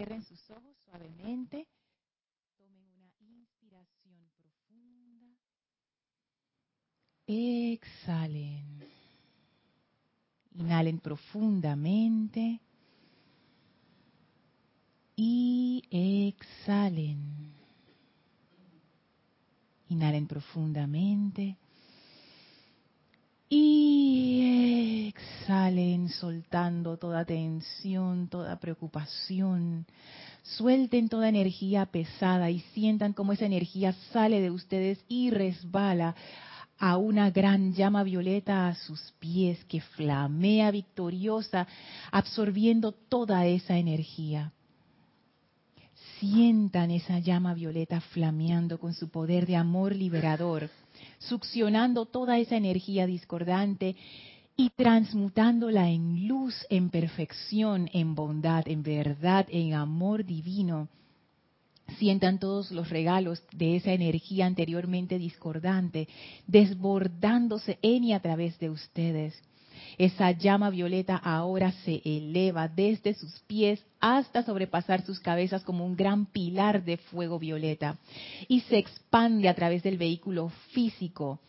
Cierren sus ojos suavemente. Tomen una inspiración profunda. Exhalen. Inhalen profundamente. Y exhalen. Inhalen profundamente. Y exhalen soltando toda tensión, toda preocupación. Suelten toda energía pesada y sientan cómo esa energía sale de ustedes y resbala a una gran llama violeta a sus pies que flamea victoriosa, absorbiendo toda esa energía. Sientan esa llama violeta flameando con su poder de amor liberador succionando toda esa energía discordante y transmutándola en luz, en perfección, en bondad, en verdad, en amor divino. Sientan todos los regalos de esa energía anteriormente discordante desbordándose en y a través de ustedes. Esa llama violeta ahora se eleva desde sus pies hasta sobrepasar sus cabezas como un gran pilar de fuego violeta y se expande a través del vehículo físico,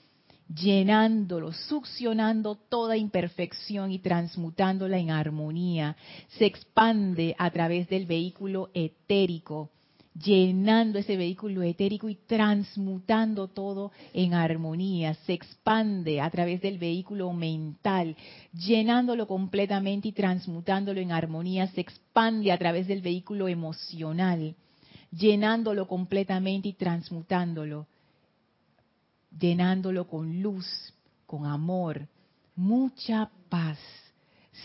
llenándolo, succionando toda imperfección y transmutándola en armonía. Se expande a través del vehículo etérico, llenando ese vehículo etérico y transmutando todo en armonía. Se expande a través del vehículo mental, llenándolo completamente y transmutándolo en armonía. Se expande a través del vehículo emocional, llenándolo completamente y transmutándolo, llenándolo con luz, con amor, mucha paz.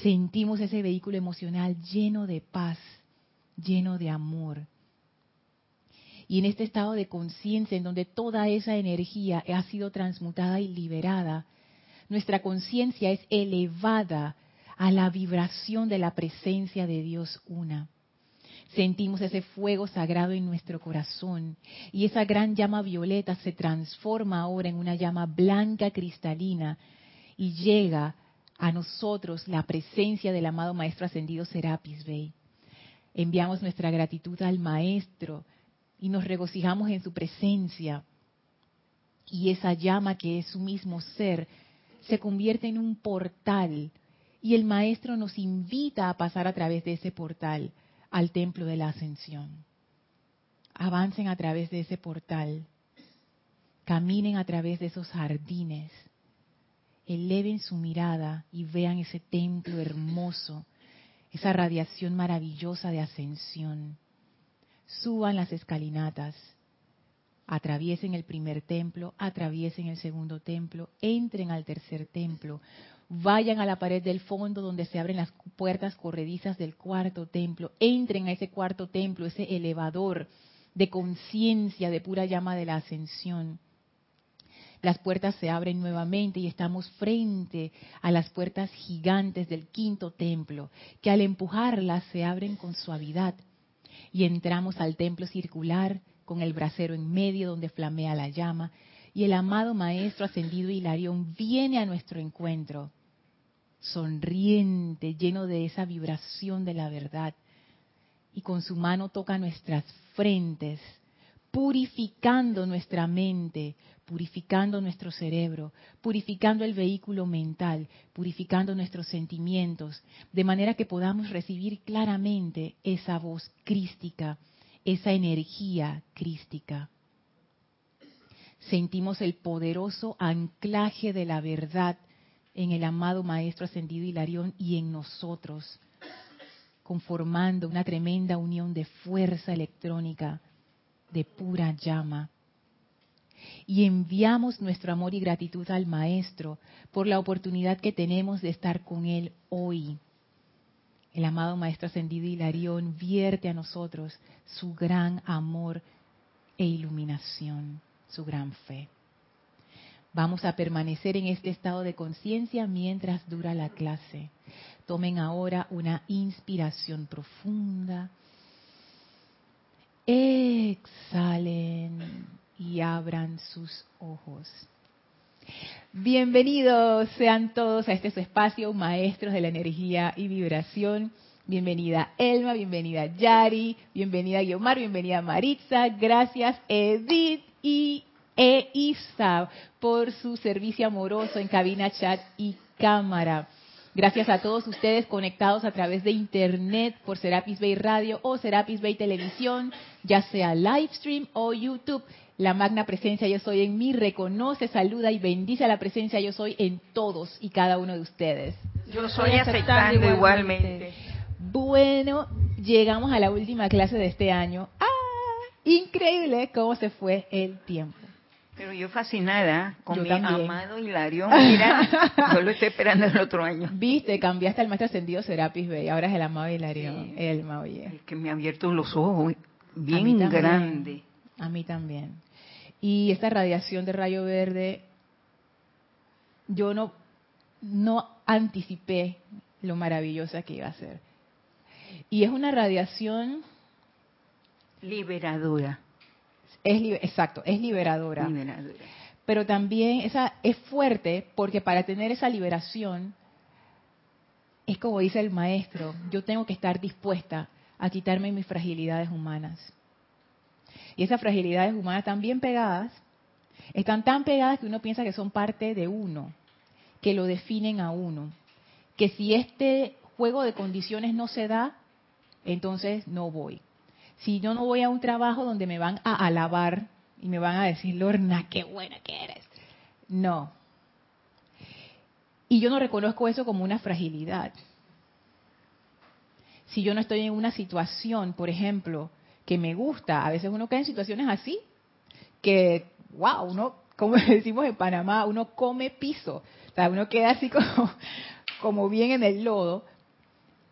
Sentimos ese vehículo emocional lleno de paz, lleno de amor y en este estado de conciencia en donde toda esa energía ha sido transmutada y liberada, nuestra conciencia es elevada a la vibración de la presencia de Dios una. Sentimos ese fuego sagrado en nuestro corazón y esa gran llama violeta se transforma ahora en una llama blanca cristalina y llega a nosotros la presencia del amado Maestro Ascendido Serapis Bey. Enviamos nuestra gratitud al Maestro y nos regocijamos en su presencia. Y esa llama que es su mismo ser se convierte en un portal y el maestro nos invita a pasar a través de ese portal al templo de la ascensión. Avancen a través de ese portal, caminen a través de esos jardines, eleven su mirada y vean ese templo hermoso, esa radiación maravillosa de ascensión suban las escalinatas, atraviesen el primer templo, atraviesen el segundo templo, entren al tercer templo, vayan a la pared del fondo donde se abren las puertas corredizas del cuarto templo, entren a ese cuarto templo, ese elevador de conciencia, de pura llama de la ascensión. Las puertas se abren nuevamente y estamos frente a las puertas gigantes del quinto templo, que al empujarlas se abren con suavidad y entramos al templo circular con el brasero en medio donde flamea la llama y el amado Maestro ascendido Hilarión viene a nuestro encuentro, sonriente, lleno de esa vibración de la verdad y con su mano toca nuestras frentes, purificando nuestra mente, purificando nuestro cerebro, purificando el vehículo mental, purificando nuestros sentimientos, de manera que podamos recibir claramente esa voz crística, esa energía crística. Sentimos el poderoso anclaje de la verdad en el amado Maestro Ascendido Hilarión y en nosotros, conformando una tremenda unión de fuerza electrónica, de pura llama y enviamos nuestro amor y gratitud al Maestro por la oportunidad que tenemos de estar con Él hoy. El amado Maestro Ascendido Hilarión vierte a nosotros su gran amor e iluminación, su gran fe. Vamos a permanecer en este estado de conciencia mientras dura la clase. Tomen ahora una inspiración profunda. Exhalen y abran sus ojos. Bienvenidos sean todos a este su espacio, maestros de la energía y vibración. bienvenida Elma, bienvenida Yari, bienvenida Guiomar, bienvenida Maritza, gracias Edith y Eisa por su servicio amoroso en cabina, chat y cámara. Gracias a todos ustedes conectados a través de internet por Serapis Bay Radio o Serapis Bay Televisión, ya sea live stream o YouTube. La magna presencia yo soy en mí reconoce, saluda y bendice a la presencia yo soy en todos y cada uno de ustedes. Yo soy aceptando igualmente. Bueno, llegamos a la última clase de este año. ¡Ah! Increíble cómo se fue el tiempo. Pero yo fascinada con mi amado Hilario. Mira, yo lo estoy esperando el otro año. Viste, cambiaste al maestro ascendido Serapis Bey. Ahora es el amado Hilario. El, el que me ha abierto los ojos bien grande. A mí también. Y esta radiación de rayo verde, yo no, no anticipé lo maravillosa que iba a ser. Y es una radiación liberadora es, exacto, es liberadora. Pero también esa es fuerte porque para tener esa liberación, es como dice el maestro, yo tengo que estar dispuesta a quitarme mis fragilidades humanas. Y esas fragilidades humanas están bien pegadas, están tan pegadas que uno piensa que son parte de uno, que lo definen a uno. Que si este juego de condiciones no se da, entonces no voy. Si yo no voy a un trabajo donde me van a alabar y me van a decir, Lorna, qué buena que eres. No. Y yo no reconozco eso como una fragilidad. Si yo no estoy en una situación, por ejemplo, que me gusta, a veces uno cae en situaciones así, que, wow, uno, como decimos en Panamá, uno come piso. O sea, uno queda así como, como bien en el lodo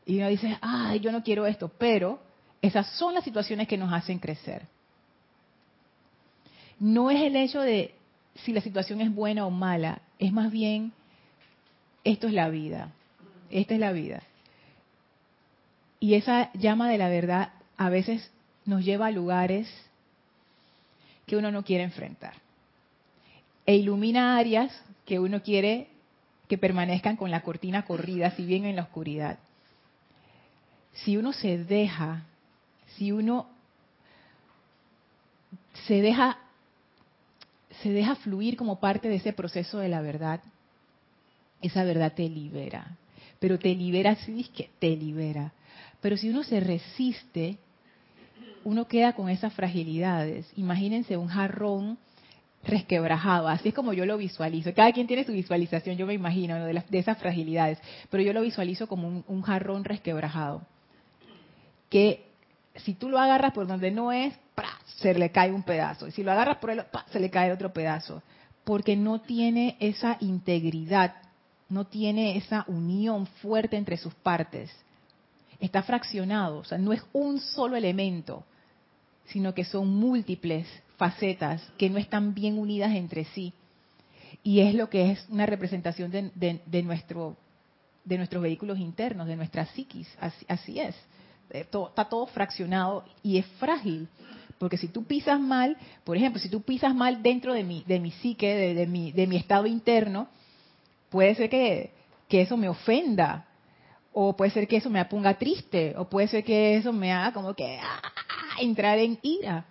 y uno dice, ay, yo no quiero esto, pero esas son las situaciones que nos hacen crecer. No es el hecho de si la situación es buena o mala, es más bien, esto es la vida, esta es la vida. Y esa llama de la verdad a veces nos lleva a lugares que uno no quiere enfrentar. E ilumina áreas que uno quiere que permanezcan con la cortina corrida, si bien en la oscuridad. Si uno se deja si uno se deja se deja fluir como parte de ese proceso de la verdad, esa verdad te libera. Pero te libera, sí, es que te libera. Pero si uno se resiste, uno queda con esas fragilidades. Imagínense un jarrón resquebrajado, así es como yo lo visualizo. Cada quien tiene su visualización, yo me imagino, de, de esas fragilidades, pero yo lo visualizo como un, jarrón resquebrajado, que si tú lo agarras por donde no es, se le cae un pedazo. Y si lo agarras por el se le cae otro pedazo. Porque no tiene esa integridad, no tiene esa unión fuerte entre sus partes. Está fraccionado, o sea, no es un solo elemento, sino que son múltiples facetas que no están bien unidas entre sí. Y es lo que es una representación de, nuestro, de nuestros vehículos internos, de nuestra psiquis. así es. Eh, está todo fraccionado y es frágil. Porque si tú pisas mal, por ejemplo, si tú pisas mal dentro de mi, de mi psique, de, mi, de mi estado interno, puede ser que, que eso me ofenda, o puede ser que eso me ponga triste, o puede ser que eso me haga como que entrar en ira.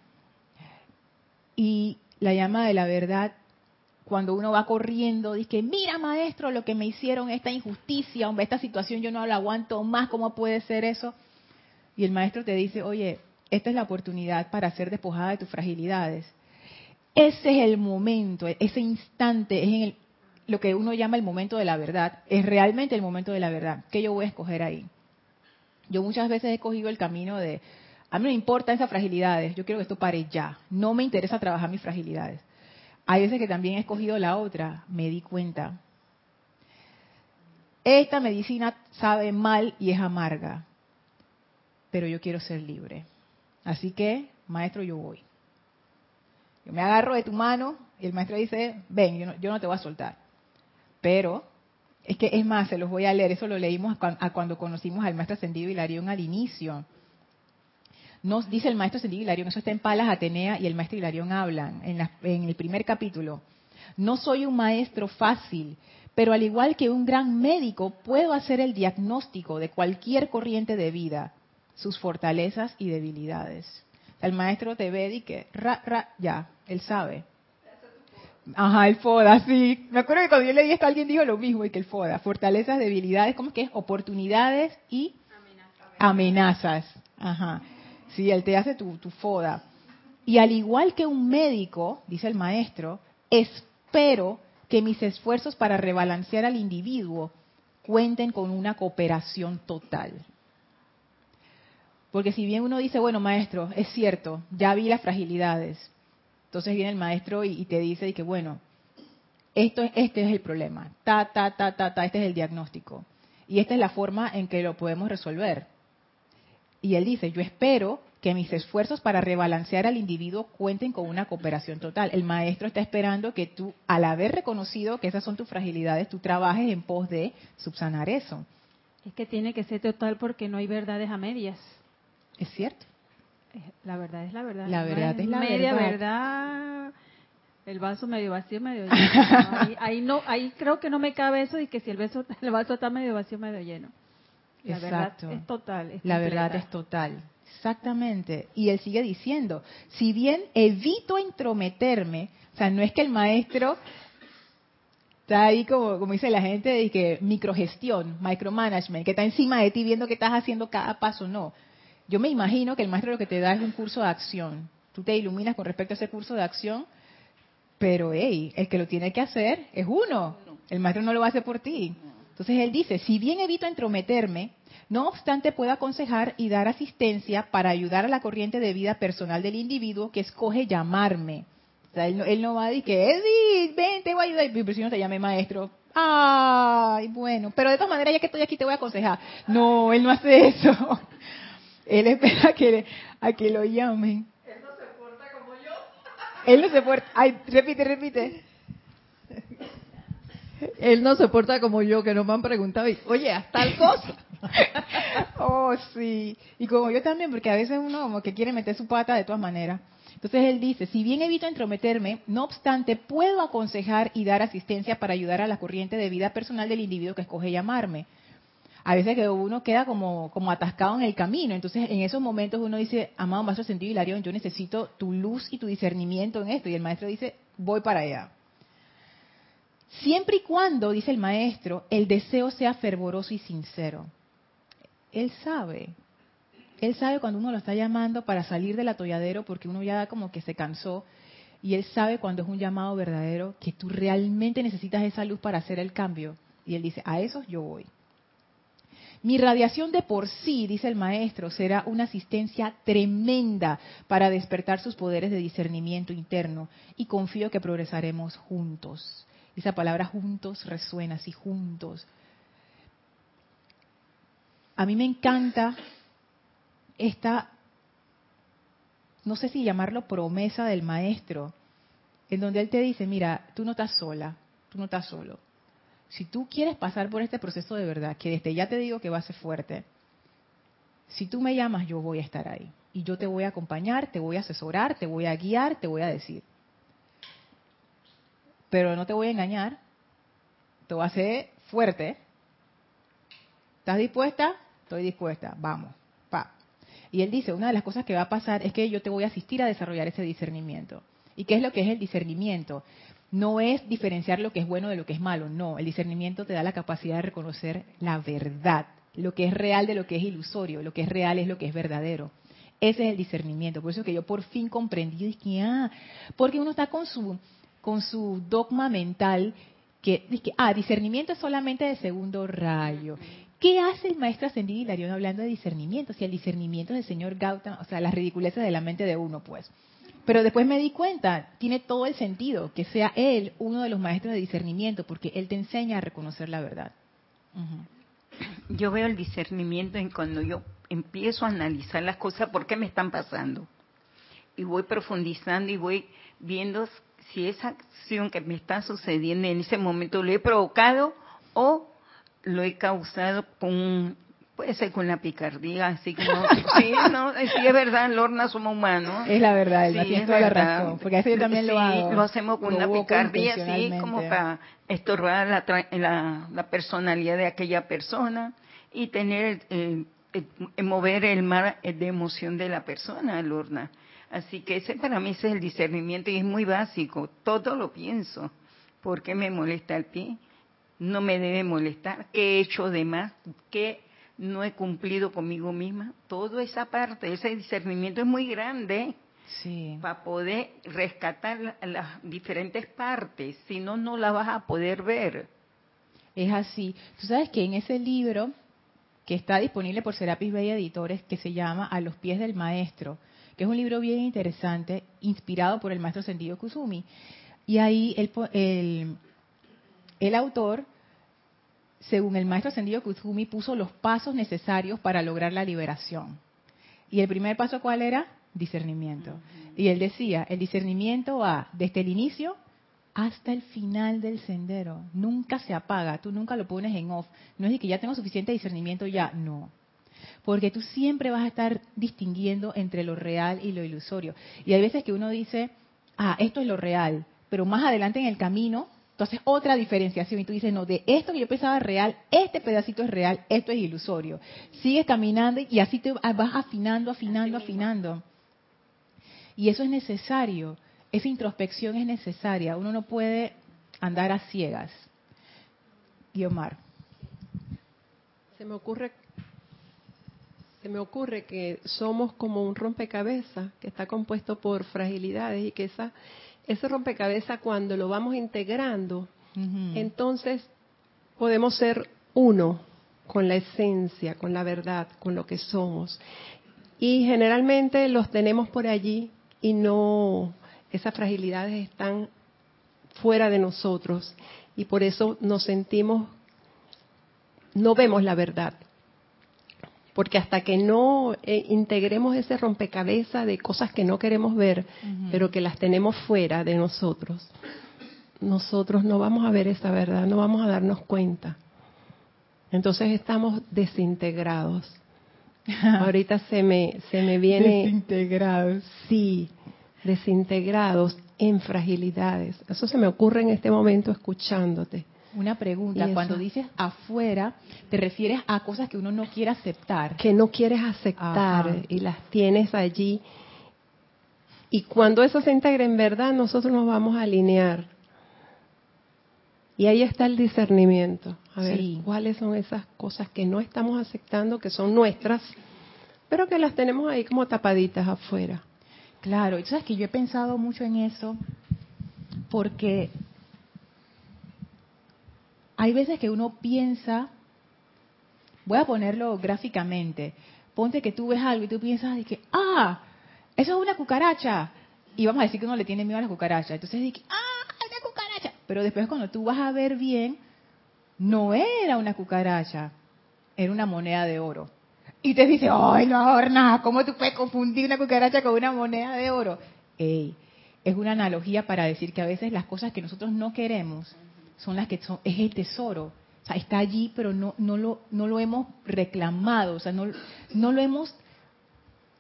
Y la llama de la verdad, cuando uno va corriendo, dice, mira maestro, lo que me hicieron, esta injusticia, hombre, esta situación yo no la aguanto más, ¿cómo puede ser eso? y el maestro te dice, oye, esta es la oportunidad para ser despojada de tus fragilidades. Ese es el momento, ese instante es en el, lo que uno llama el momento de la verdad, es realmente el momento de la verdad. ¿Qué yo voy a escoger ahí? Yo muchas veces he cogido el camino de, a mí no me importan esas fragilidades, yo quiero que esto pare ya, no me interesa trabajar mis fragilidades. Hay veces que también he escogido la otra, me di cuenta. Esta medicina sabe mal y es amarga pero yo quiero ser libre. Así que, maestro, yo voy. Yo me agarro de tu mano y el maestro dice, ven, yo no, te voy a soltar. Pero, es que es más, se los voy a leer, eso lo leímos a cuando conocimos al maestro ascendido Hilarión al inicio. Nos dice el maestro ascendido Hilarión, eso está en Palas Atenea y el maestro Hilarión hablan en, en el primer capítulo. No soy un maestro fácil, Pero al igual que un gran médico, puedo hacer el diagnóstico de cualquier corriente de vida, sus fortalezas y debilidades. El maestro te ve y que, ra, ra, ya, él sabe. Ajá, el FODA, sí. Me acuerdo que cuando yo leí esto alguien dijo lo mismo, y que el FODA, fortalezas, debilidades, ¿cómo es que es? Oportunidades y amenazas. Ajá. Sí, él te hace tu, FODA. Y al igual que un médico, dice el maestro, espero que mis esfuerzos para rebalancear al individuo cuenten con una cooperación total. Porque si bien uno dice, bueno, maestro, es cierto, ya vi las fragilidades, entonces viene el maestro y, te dice que, bueno, esto, este es el problema, ta, ta, ta, ta, ta, este es el diagnóstico. Y esta es la forma en que lo podemos resolver. Y él dice, yo espero que mis esfuerzos para rebalancear al individuo cuenten con una cooperación total. El maestro está esperando que tú, al haber reconocido que esas son tus fragilidades, tú trabajes en pos de subsanar eso. Es que tiene que ser total porque no hay verdades a medias. Es cierto. La verdad es la verdad. La verdad es, la media verdad. El vaso medio vacío, medio lleno. ahí, no, ahí creo que no me cabe eso y que si el, vaso, el vaso está medio vacío, medio lleno. La Exacto. verdad es total. la verdad es total. Exactamente. Y él sigue diciendo, si bien evito entrometerme, o sea, no es que el maestro está ahí como, como dice la gente, de que microgestión, micromanagement, que está encima de ti viendo que estás haciendo cada paso, no. Yo me imagino que el maestro lo que te da es un curso de acción. Tú te iluminas con respecto a ese curso de acción, pero hey, el que lo tiene que hacer es uno. El maestro no lo hace por ti. Entonces él dice, si bien evito entrometerme, no obstante puedo aconsejar y dar asistencia para ayudar a la corriente de vida personal del individuo que escoge llamarme. O sea, él, no, va a decir que, Edith, ven, te voy a ayudar. Pero si no te llame maestro. Ay, bueno, pero de todas maneras, ya que estoy aquí, te voy a aconsejar. No, él no hace eso. Él espera que, a que lo llamen. Él no se porta como yo. Él no se porta. Ay, repite, repite. Él no se porta como yo, que no me han preguntado, oye, haz tal cosa. oh, sí. Y como yo también, porque a veces uno como que quiere meter su pata de todas maneras. Entonces él dice, si bien evito entrometerme, no obstante, puedo aconsejar y dar asistencia para ayudar a la corriente de vida personal del individuo que escoge llamarme a veces que uno queda como, como atascado en el camino. Entonces, en esos momentos uno dice, amado Maestro Sentido Hilarión, yo necesito tu luz y tu discernimiento en esto. Y el maestro dice, voy para allá. Siempre y cuando, dice el maestro, el deseo sea fervoroso y sincero. Él sabe. Él sabe cuando uno lo está llamando para salir del atolladero porque uno ya como que se cansó. Y él sabe cuando es un llamado verdadero que tú realmente necesitas esa luz para hacer el cambio. Y él dice, a esos yo voy. Mi radiación de por sí, dice el maestro, será una asistencia tremenda para despertar sus poderes de discernimiento interno y confío que progresaremos juntos. Esa palabra juntos resuena así, juntos. A mí me encanta esta, no sé si llamarlo promesa del maestro, en donde él te dice, mira, tú no estás sola, tú no estás solo si tú quieres pasar por este proceso de verdad, que desde ya te digo que va a ser fuerte, si tú me llamas, yo voy a estar ahí. Y yo te voy a acompañar, te voy a asesorar, te voy a guiar, te voy a decir. Pero no te voy a engañar, te voy a hacer fuerte. ¿Estás dispuesta? Estoy dispuesta, vamos, pa. Y él dice, una de las cosas que va a pasar es que yo te voy a asistir a desarrollar ese discernimiento. ¿Y qué es lo que es el discernimiento? no es diferenciar lo que es bueno de lo que es malo, no, el discernimiento te da la capacidad de reconocer la verdad, lo que es real de lo que es ilusorio, lo que es real es lo que es verdadero. Ese es el discernimiento, por eso que yo por fin comprendí que ah, porque uno está con su con su dogma mental que dice, ah, discernimiento es solamente de segundo rayo. ¿Qué hace el maestro ascendido Hilarión hablando de discernimiento? Si el discernimiento del señor Gautama, o sea, las ridiculeces de la mente de uno, pues. Pero después me di cuenta, tiene todo el sentido que sea él uno de los maestros de discernimiento, porque él te enseña a reconocer la verdad. Yo veo el discernimiento en cuando yo empiezo a analizar las cosas, por qué me están pasando. Y voy profundizando y voy viendo si esa acción que me está sucediendo en ese momento lo he provocado o lo he causado con Puede ser con la picardía, así como, sí, no, sí es verdad, Lorna, somos humanos. Es la verdad, Sí, es toda la razón, porque a veces yo también lo hago. lo hacemos con una provoco picardía, así como para estorbar la, la, la personalidad de aquella persona y tener, eh, eh, mover el mar de emoción de la persona, Lorna. Así que ese para mí ese es el discernimiento y es muy básico. Todo lo pienso. ¿Por qué me molesta el pie? No me debe molestar. ¿Qué he hecho de más? ¿Qué no he cumplido conmigo misma? Toda esa parte, ese discernimiento es muy grande Sí. para poder rescatar la- las diferentes partes. Si no, no la vas a poder ver. Es así. Tú sabes que en ese libro que está disponible por Serapis Bay Editores, que se llama A los pies del maestro, que es un libro bien interesante, inspirado por el maestro Sentido Kusumi. Y ahí el, el, el autor, según el maestro Sentido Kusumi, puso los pasos necesarios para lograr la liberación. Y el primer paso, ¿cuál era? Discernimiento. Y él decía, el discernimiento va desde el inicio hasta el final del sendero. Nunca se apaga, tú nunca lo pones en off. No es de que ya tengo suficiente discernimiento, ya, no. Porque tú siempre vas a estar distinguiendo entre lo real y lo ilusorio. Y hay veces que uno dice, ah, esto es lo real, pero más adelante en el camino, entonces otra diferenciación y tú dices, no, de esto que yo pensaba real, este pedacito es real, esto es ilusorio. Sigues caminando y así te vas afinando, afinando, afinando. Y eso es necesario, esa introspección es necesaria, uno no puede andar a ciegas. Guiomar. Se me ocurre se me ocurre que somos como un rompecabezas que está compuesto por fragilidades y que esa ese rompecabezas cuando lo vamos integrando, entonces podemos ser uno con la esencia, con la verdad, con lo que somos. Y generalmente los tenemos por allí y no esas fragilidades están fuera de nosotros y por eso nos sentimos no vemos la verdad. Porque hasta que no eh, integremos ese rompecabezas de cosas que no queremos ver, pero que las tenemos fuera de nosotros, nosotros no vamos a ver esa verdad, no vamos a darnos cuenta. Entonces estamos desintegrados. Ahorita se me, se me viene, Desintegrados. sí, desintegrados en fragilidades. Eso se me ocurre en este momento escuchándote. Una pregunta, cuando dices afuera, ¿te refieres a cosas que uno no quiere aceptar? que no quieres aceptar Ajá. y las tienes allí. Y cuando eso se integra en verdad, nosotros nos vamos a alinear. Y ahí está el discernimiento. A ver, Sí. cuáles son esas cosas que no estamos aceptando, que son nuestras, pero que las tenemos ahí como tapaditas afuera. Claro, y sabes que yo he pensado mucho en eso porque hay veces que uno piensa, voy a ponerlo gráficamente, ponte que tú ves algo y tú piensas de que, ah, eso es una cucaracha. Y vamos a decir que uno le tiene miedo a las cucarachas. Entonces dice, ah, una cucaracha. Pero después cuando tú vas a ver bien, no era una cucaracha, era una moneda de oro. Y te dice, ay, no, Orna, ¿cómo tú puedes confundir una cucaracha con una moneda de oro? Ey, es una analogía para decir que a veces las cosas que nosotros no queremos son las que son, es el tesoro. O sea, está allí, pero no, no, lo, no lo hemos reclamado, o sea, no, no lo hemos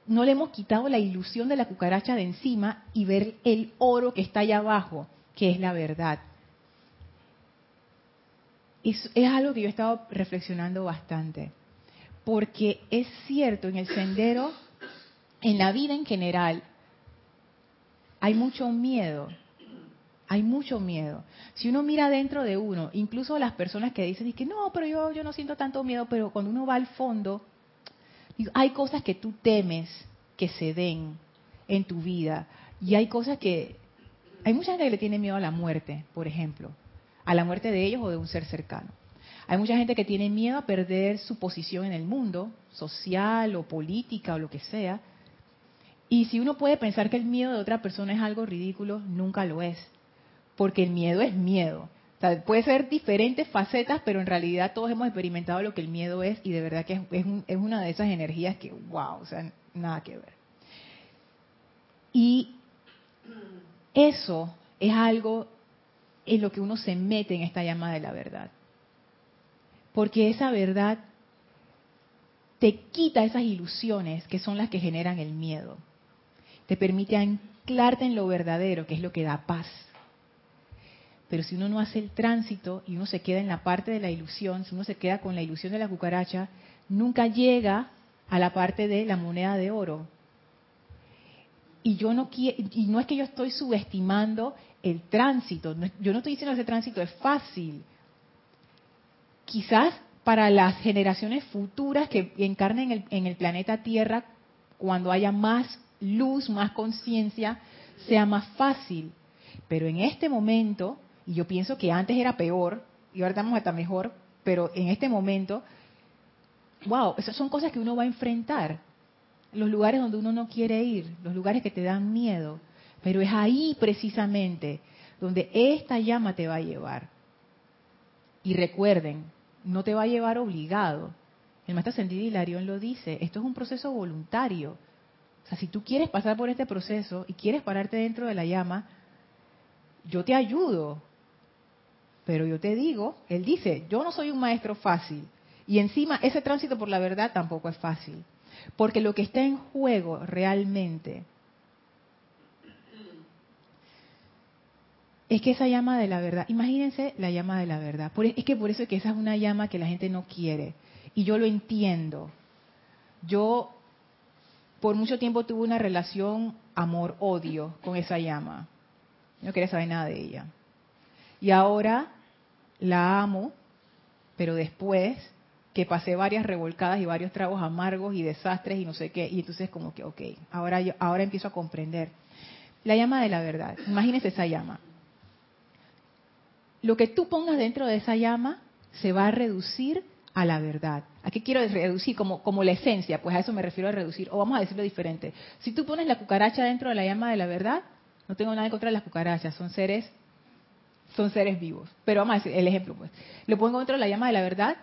no le hemos quitado la ilusión de la cucaracha de encima y ver el oro que está allá abajo, que es la verdad. Es, es algo que yo he estado reflexionando bastante, porque es cierto, en el sendero, en la vida en general, hay mucho miedo, hay mucho miedo. Si uno mira dentro de uno, incluso las personas que dicen que no, pero yo, yo no siento tanto miedo, pero cuando uno va al fondo, hay cosas que tú temes que se den en tu vida y hay cosas que hay mucha gente que le tiene miedo a la muerte, por ejemplo, a la muerte de ellos o de un ser cercano. Hay mucha gente que tiene miedo a perder su posición en el mundo, social o política o lo que sea. Y si uno puede pensar que el miedo de otra persona es algo ridículo, nunca lo es. Porque el miedo es miedo. O sea, puede ser diferentes facetas, pero en realidad todos hemos experimentado lo que el miedo es y de verdad que es, es un- es una de esas energías que, wow, o sea, nada que ver. Y eso es algo en lo que uno se mete en esta llama de la verdad. Porque esa verdad te quita esas ilusiones que son las que generan el miedo. Te permite anclarte en lo verdadero, que es lo que da paz. Pero si uno no hace el tránsito y uno se queda en la parte de la ilusión, si uno se queda con la ilusión de la cucaracha, nunca llega a la parte de la moneda de oro. Y yo no y no es que yo estoy subestimando el tránsito, yo no estoy diciendo que ese tránsito es fácil. Quizás para las generaciones futuras que encarnen en el planeta Tierra, cuando haya más luz, más conciencia, sea más fácil. Pero en este momento, y yo pienso que antes era peor, y ahora estamos hasta mejor, pero en este momento, wow, esas son cosas que uno va a enfrentar. Los lugares donde uno no quiere ir, los lugares que te dan miedo. Pero es ahí precisamente donde esta llama te va a llevar. Y recuerden, no te va a llevar obligado. El maestro Ascendido Hilarión lo dice, esto es un proceso voluntario. O sea, si tú quieres pasar por este proceso y quieres pararte dentro de la llama, yo te ayudo. Pero yo te digo, él dice, yo no soy un maestro fácil. Y encima ese tránsito por la verdad tampoco es fácil. Porque lo que está en juego realmente es que esa llama de la verdad, imagínense la llama de la verdad. E, es que por eso es que esa es una llama que la gente no quiere. Y yo lo entiendo. Yo por mucho tiempo tuve una relación amor-odio con esa llama. no quería saber nada de ella. Y ahora la amo, pero después que pasé varias revolcadas y varios tragos amargos y desastres y no sé qué, y entonces como que, ok, ahora, yo, ahora empiezo a comprender. La llama de la verdad, imagínense esa llama lo que tú pongas dentro de esa llama se va a reducir a la verdad. ¿A qué quiero reducir? Como, como la esencia, pues a eso me refiero a reducir. O vamos a decirlo diferente. Si tú pones la cucaracha dentro de la llama de la verdad, no tengo nada en contra de las cucarachas, son seres, son seres vivos. Pero vamos a decir el ejemplo, pues. Lo pongo dentro de la llama de la verdad,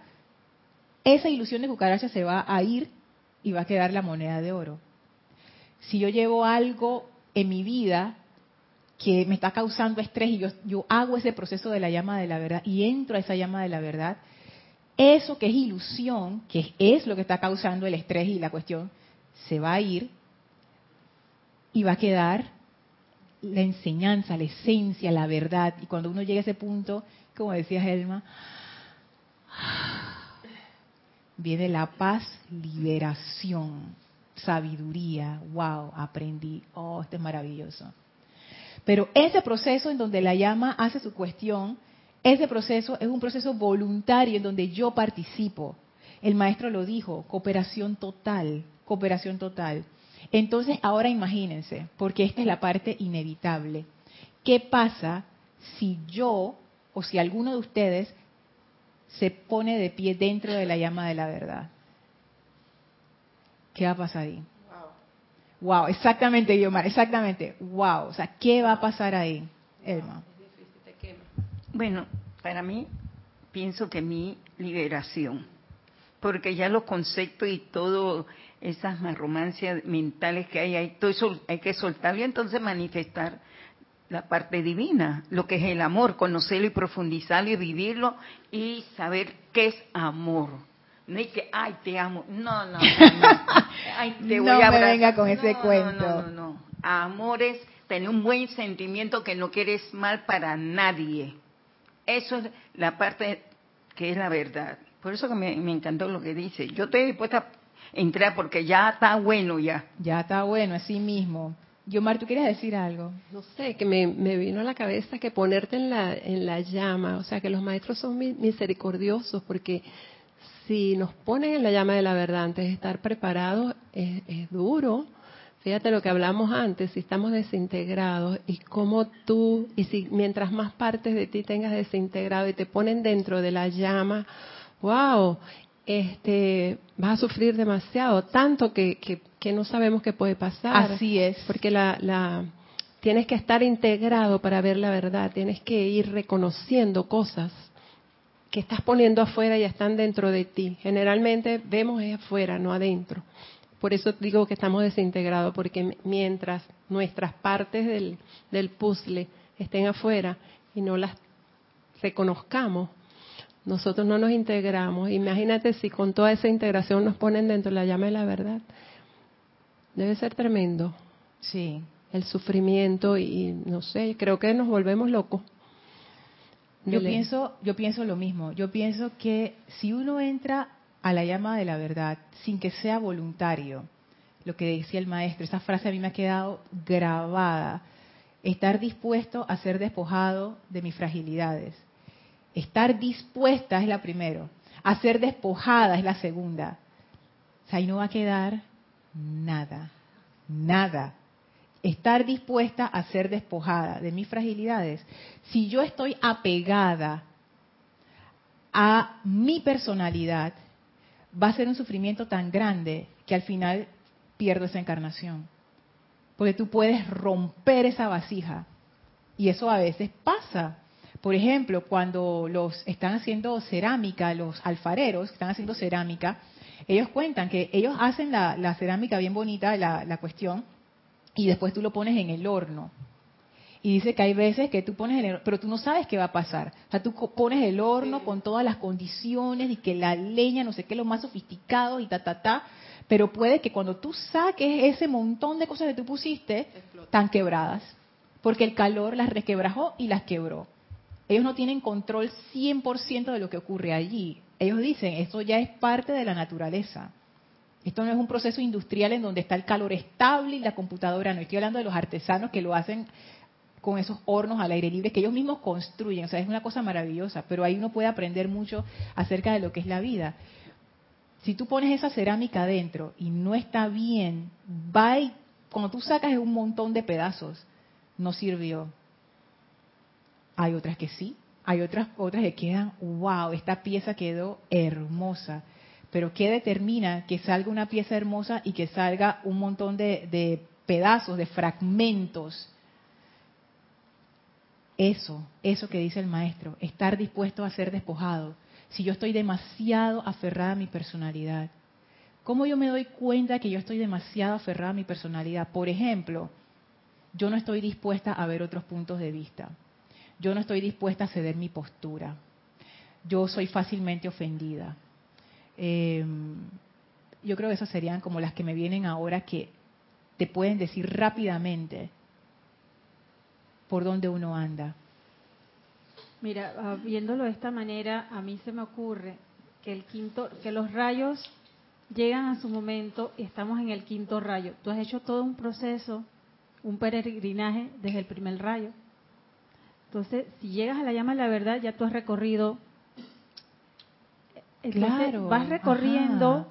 esa ilusión de cucaracha se va a ir y va a quedar la moneda de oro. Si yo llevo algo en mi vida que me está causando estrés y yo, yo hago ese proceso de la llama de la verdad y entro a esa llama de la verdad, eso que es ilusión, que es lo que está causando el estrés y la cuestión, se va a ir y va a quedar la enseñanza, la esencia, la verdad. Y cuando uno llega a ese punto, como decía Helma, viene la paz, liberación, sabiduría. Wow, aprendí. Oh, esto es maravilloso. Pero ese proceso en donde la llama hace su cuestión, ese proceso es un proceso voluntario en donde yo participo. El maestro lo dijo, cooperación total, cooperación total. Entonces, ahora imagínense, porque esta es la parte inevitable. ¿Qué pasa si yo o si alguno de ustedes se pone de pie dentro de la llama de la verdad? ¿Qué va a pasar ahí? Wow, exactamente, Guiomar, exactamente. Wow, o sea, ¿qué va a pasar ahí, Elma? Bueno, para mí, pienso que mi liberación, porque ya los conceptos y todo esas romancias mentales que hay, hay, todo eso hay que soltarlo y entonces manifestar la parte divina, lo que es el amor, conocerlo y profundizarlo y vivirlo y saber qué es amor no hay que, ay, te amo. No, no, no. Ay, te voy a me venga con ese cuento. No, no, no. Amor es tener un buen sentimiento que no quieres mal para nadie. Eso es la parte que es la verdad. Por eso que me, encantó lo que dice. Yo estoy dispuesta a entrar porque ya está bueno ya. Ya está bueno, así mismo. Yomar, ¿tú quieres decir algo? No sé, que me, me, vino a la cabeza que ponerte en la, en la llama, o sea, que los maestros son misericordiosos porque si nos ponen en la llama de la verdad antes de estar preparados, es, duro. Fíjate lo que hablamos antes, si estamos desintegrados y cómo tú, y si mientras más partes de ti tengas desintegrado y te ponen dentro de la llama, wow, este, vas a sufrir demasiado, tanto que, que, no sabemos qué puede pasar. Así es. Porque la, la, tienes que estar integrado para ver la verdad, tienes que ir reconociendo cosas que estás poniendo afuera y están dentro de ti. Generalmente vemos es afuera, no adentro. Por eso digo que estamos desintegrados, porque mientras nuestras partes del, del puzzle estén afuera y no las reconozcamos, nosotros no nos integramos. Imagínate si con toda esa integración nos ponen dentro de la llama de la verdad. Debe ser tremendo. Sí. El sufrimiento y no sé, creo que nos volvemos locos. Yo pienso, yo pienso lo mismo. Yo pienso que si uno entra a la llama de la verdad sin que sea voluntario, lo que decía el maestro, esa frase a mí me ha quedado grabada. Estar dispuesto a ser despojado de mis fragilidades. Estar dispuesta es la primera. A ser despojada es la segunda. O sea, ahí no va a quedar nada. Nada. Estar dispuesta a ser despojada de mis fragilidades. Si yo estoy apegada a mi personalidad, va a ser un sufrimiento tan grande que al final pierdo esa encarnación. Porque tú puedes romper esa vasija. Y eso a veces pasa. Por ejemplo, cuando los están haciendo cerámica, los alfareros están haciendo cerámica, ellos cuentan que ellos hacen la, cerámica bien bonita, la, la, cuestión, y después tú lo pones en el horno. Y dice que hay veces que tú pones el horno, pero tú no sabes qué va a pasar. O sea, tú pones el horno con todas las condiciones y que la leña, no sé qué, lo más sofisticado y ta, ta, ta, pero puede que cuando tú saques ese montón de cosas que tú pusiste, están quebradas, porque el calor las requebrajó y las quebró. Ellos no tienen control 100% de lo que ocurre allí. Ellos dicen, esto ya es parte de la naturaleza. Esto no es un proceso industrial en donde está el calor estable y la computadora. No estoy hablando de los artesanos que lo hacen con esos hornos al aire libre que ellos mismos construyen. O sea, es una cosa maravillosa, pero ahí uno puede aprender mucho acerca de lo que es la vida si tú pones esa cerámica adentro y no está bien, va y cuando tú sacas un montón de pedazos, no sirvió. Hay otras que sí, hay otras otras que quedan, wow, esta pieza quedó hermosa. Pero ¿qué determina que salga una pieza hermosa y que salga un montón de, de pedazos, de fragmentos? Eso, eso que dice el maestro, estar dispuesto a ser despojado si yo estoy demasiado aferrada a mi personalidad? ¿Cómo yo me doy cuenta que yo estoy demasiado aferrada a mi personalidad? Por ejemplo, yo no estoy dispuesta a ver otros puntos de vista. Yo no estoy dispuesta a ceder mi postura. Yo soy fácilmente ofendida. Em, yo creo que esas serían como las que me vienen ahora que te pueden decir rápidamente por dónde uno anda. Mira, ah, viéndolo de esta manera, a mí se me ocurre que el quinto, que los rayos llegan a su momento y estamos en el quinto rayo. Tú has hecho todo un proceso, un peregrinaje desde el primer rayo. Entonces, si llegas a la llama de la verdad, ya tú has recorrido. claro, vas recorriendo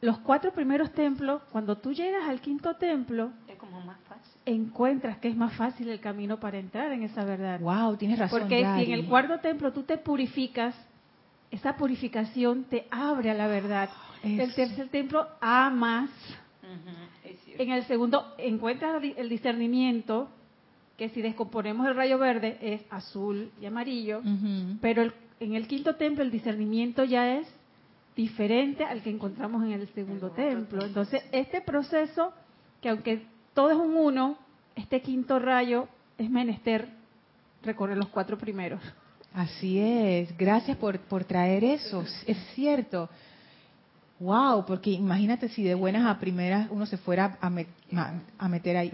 los cuatro primeros templos. Cuando tú llegas al quinto templo, es como más fácil encuentras que es más fácil el camino para entrar en esa verdad. Wow, tienes razón. Porque si en el cuarto templo tú te purificas, esa purificación te abre a la verdad. El tercer templo amas. En el segundo encuentras el discernimiento, que si descomponemos el rayo verde es azul y amarillo, pero en el quinto templo el discernimiento ya es diferente al que encontramos en el segundo templo. Entonces, este proceso, que aunque todo es un uno, este quinto rayo es menester recorrer los cuatro primeros. Así es, gracias por, por traer eso, es cierto. Wow, porque imagínate si de buenas a primeras uno se fuera a, a meter ahí.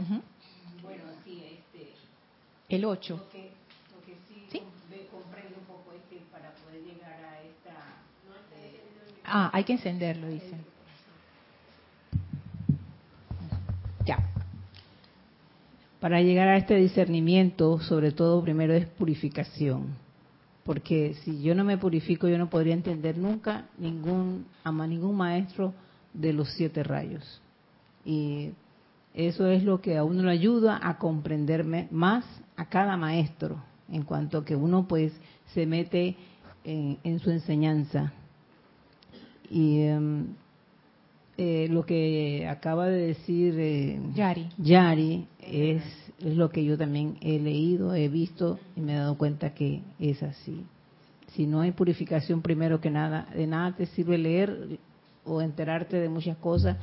El 8. Lo que, lo que sí, comprendo un poco es que para poder llegar a esta... ah, hay que encenderlo, dicen. Ya. Para llegar a este discernimiento, sobre todo primero es purificación. Porque si yo no me purifico, yo no podría entender nunca ningún, a ningún maestro de los siete rayos. Y eso es lo que a uno le ayuda a comprenderme más a cada maestro, en cuanto que uno pues se mete en, su enseñanza. Y em, eh, lo que acaba de decir eh, Yari, Yari es, es lo que yo también he leído, he visto y me he dado cuenta que es así. Si no hay purificación primero que nada, de nada te sirve leer o enterarte de muchas cosas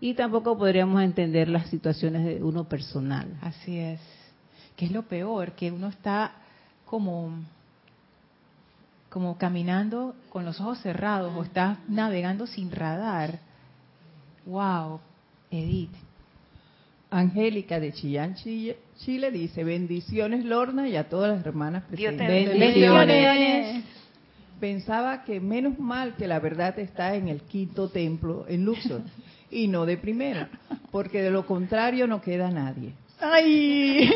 y tampoco podríamos entender las situaciones de uno personal. Así es. Que es lo peor, que uno está como como caminando con los ojos cerrados o estás navegando sin radar. Wow, Edith. Angélica de Chillán, Chile, Chile, dice, bendiciones Lorna y a todas las hermanas presentes. bendiciones. Pensaba que menos mal que la verdad está en el quinto templo en Luxor y no de primera, porque de lo contrario no queda nadie. Ay.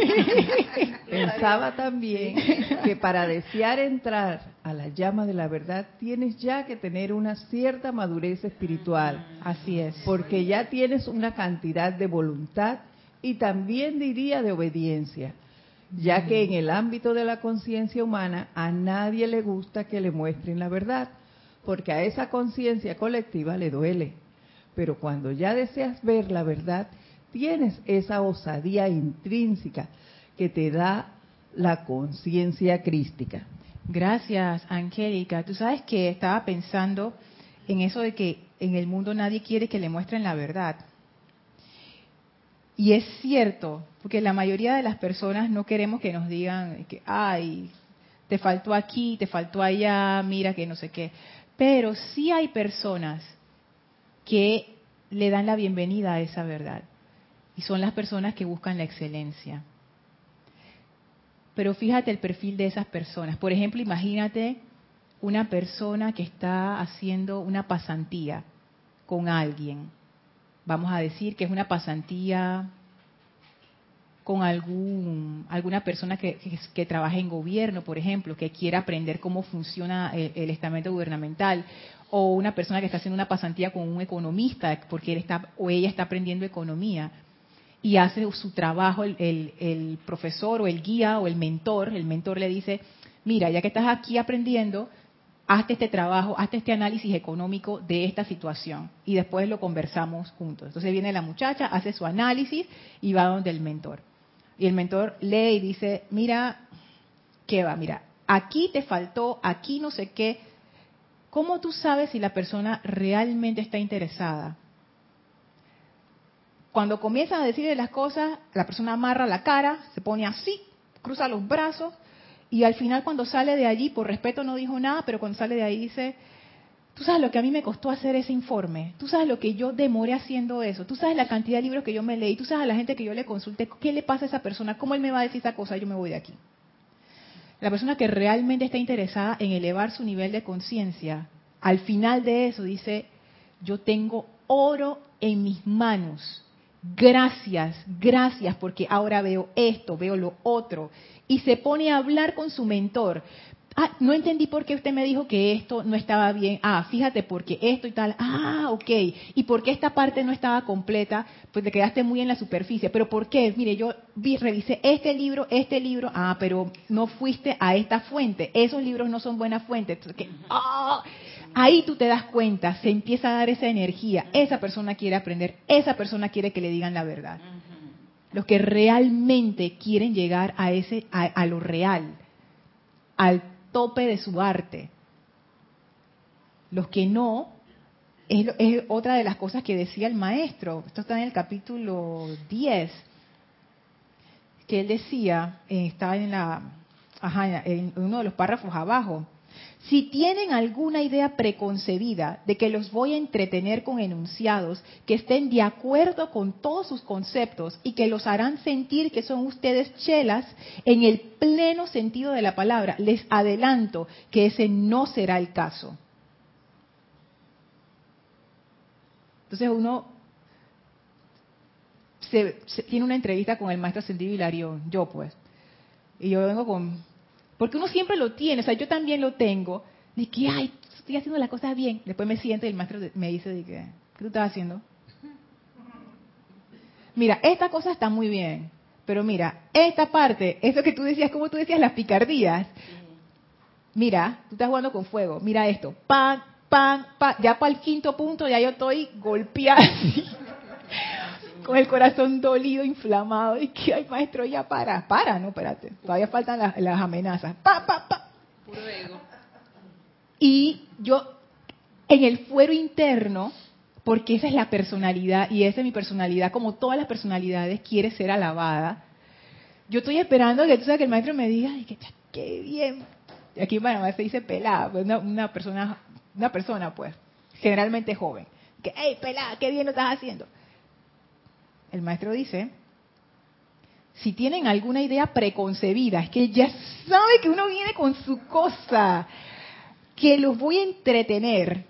Pensaba también que para desear entrar a la llama de la verdad tienes ya que tener una cierta madurez espiritual. Así es. Porque ya tienes una cantidad de voluntad y también diría de obediencia, ya que en el ámbito de la conciencia humana a nadie le gusta que le muestren la verdad, porque a esa conciencia colectiva le duele. Pero cuando ya deseas ver la verdad, tienes esa osadía intrínseca que te da la conciencia crística. Gracias, Angélica. Tú sabes que estaba pensando en eso de que en el mundo nadie quiere que le muestren la verdad. Y es cierto, porque la mayoría de las personas no queremos que nos digan que, ay, te faltó aquí, te faltó allá, mira que no sé qué. Pero sí hay personas que le dan la bienvenida a esa verdad. Y son las personas que buscan la excelencia. Pero fíjate el perfil de esas personas. Por ejemplo, imagínate una persona que está haciendo una pasantía con alguien. Vamos a decir que es una pasantía con algún, alguna persona que, que, trabaja en gobierno, por ejemplo, que quiera aprender cómo funciona el, el, estamento gubernamental, o una persona que está haciendo una pasantía con un economista, porque él está o ella está aprendiendo economía y hace su trabajo el, el, profesor o el guía o el mentor, el mentor le dice, mira, ya que estás aquí aprendiendo, hazte este trabajo, hazte este análisis económico de esta situación y después lo conversamos juntos. Entonces viene la muchacha, hace su análisis y va donde el mentor. Y el mentor lee y dice, mira, ¿qué va? Mira, aquí te faltó, aquí no sé qué. ¿Cómo tú sabes si la persona realmente está interesada? Cuando comienzan a decirle las cosas, la persona amarra la cara, se pone así, cruza los brazos y al final cuando sale de allí, por respeto no dijo nada, pero cuando sale de ahí dice, tú sabes lo que a mí me costó hacer ese informe, tú sabes lo que yo demoré haciendo eso, tú sabes la cantidad de libros que yo me leí, tú sabes a la gente que yo le consulté, qué le pasa a esa persona, cómo él me va a decir esa cosa, yo me voy de aquí. La persona que realmente está interesada en elevar su nivel de conciencia, al final de eso dice, yo tengo oro en mis manos gracias, gracias porque ahora veo esto, veo lo otro. Y se pone a hablar con su mentor. Ah, no entendí por qué usted me dijo que esto no estaba bien. Ah, fíjate porque esto y tal. Ah, ok. ¿Y por qué esta parte no estaba completa? Pues te quedaste muy en la superficie. ¿Pero por qué? Mire, yo vi, revisé este libro, este libro. Ah, pero no fuiste a esta fuente. Esos libros no son buenas fuentes. ah, Ahí tú te das cuenta, se empieza a dar esa energía. Esa persona quiere aprender, esa persona quiere que le digan la verdad. Los que realmente quieren llegar a ese, a, lo real, al tope de su arte. Los que no, es, es, otra de las cosas que decía el maestro. Esto está en el capítulo 10, que él decía, eh, estaba en la, ajá, en uno de los párrafos abajo si tienen alguna idea preconcebida de que los voy a entretener con enunciados que estén de acuerdo con todos sus conceptos y que los harán sentir que son ustedes chelas en el pleno sentido de la palabra, les adelanto que ese no será el caso. Entonces uno tiene una entrevista con el maestro Hilarión, yo pues, y yo vengo con porque uno siempre lo tiene, o sea, yo también lo tengo. De que, ay, estoy haciendo las cosas bien. Después me siento y el maestro me dice, de que, ¿qué tú estás haciendo? Mira, esta cosa está muy bien, pero mira, esta parte, eso que tú decías, como tú decías, las picardías. Mira, tú estás jugando con fuego. Mira esto, pan, pan, pan. Ya para el quinto punto ya yo estoy golpeada con el corazón dolido, inflamado, y que, ay, maestro, ya para, para, no, espérate, todavía faltan las, amenazas, pa, pa, pa. Puro ego. Y yo, en el fuero interno, porque esa es la personalidad, y esa es mi personalidad, como todas las personalidades, quiere ser alabada. Yo estoy esperando que tú sabes que el maestro me diga, ay, que, qué bien, aquí en Panamá se dice pelada, pues, una, una persona, una persona pues, generalmente joven, que, hey, pelada, qué bien lo estás haciendo. El maestro dice, si tienen alguna idea preconcebida, es que ya sabe que uno viene con su cosa, que los voy a entretener.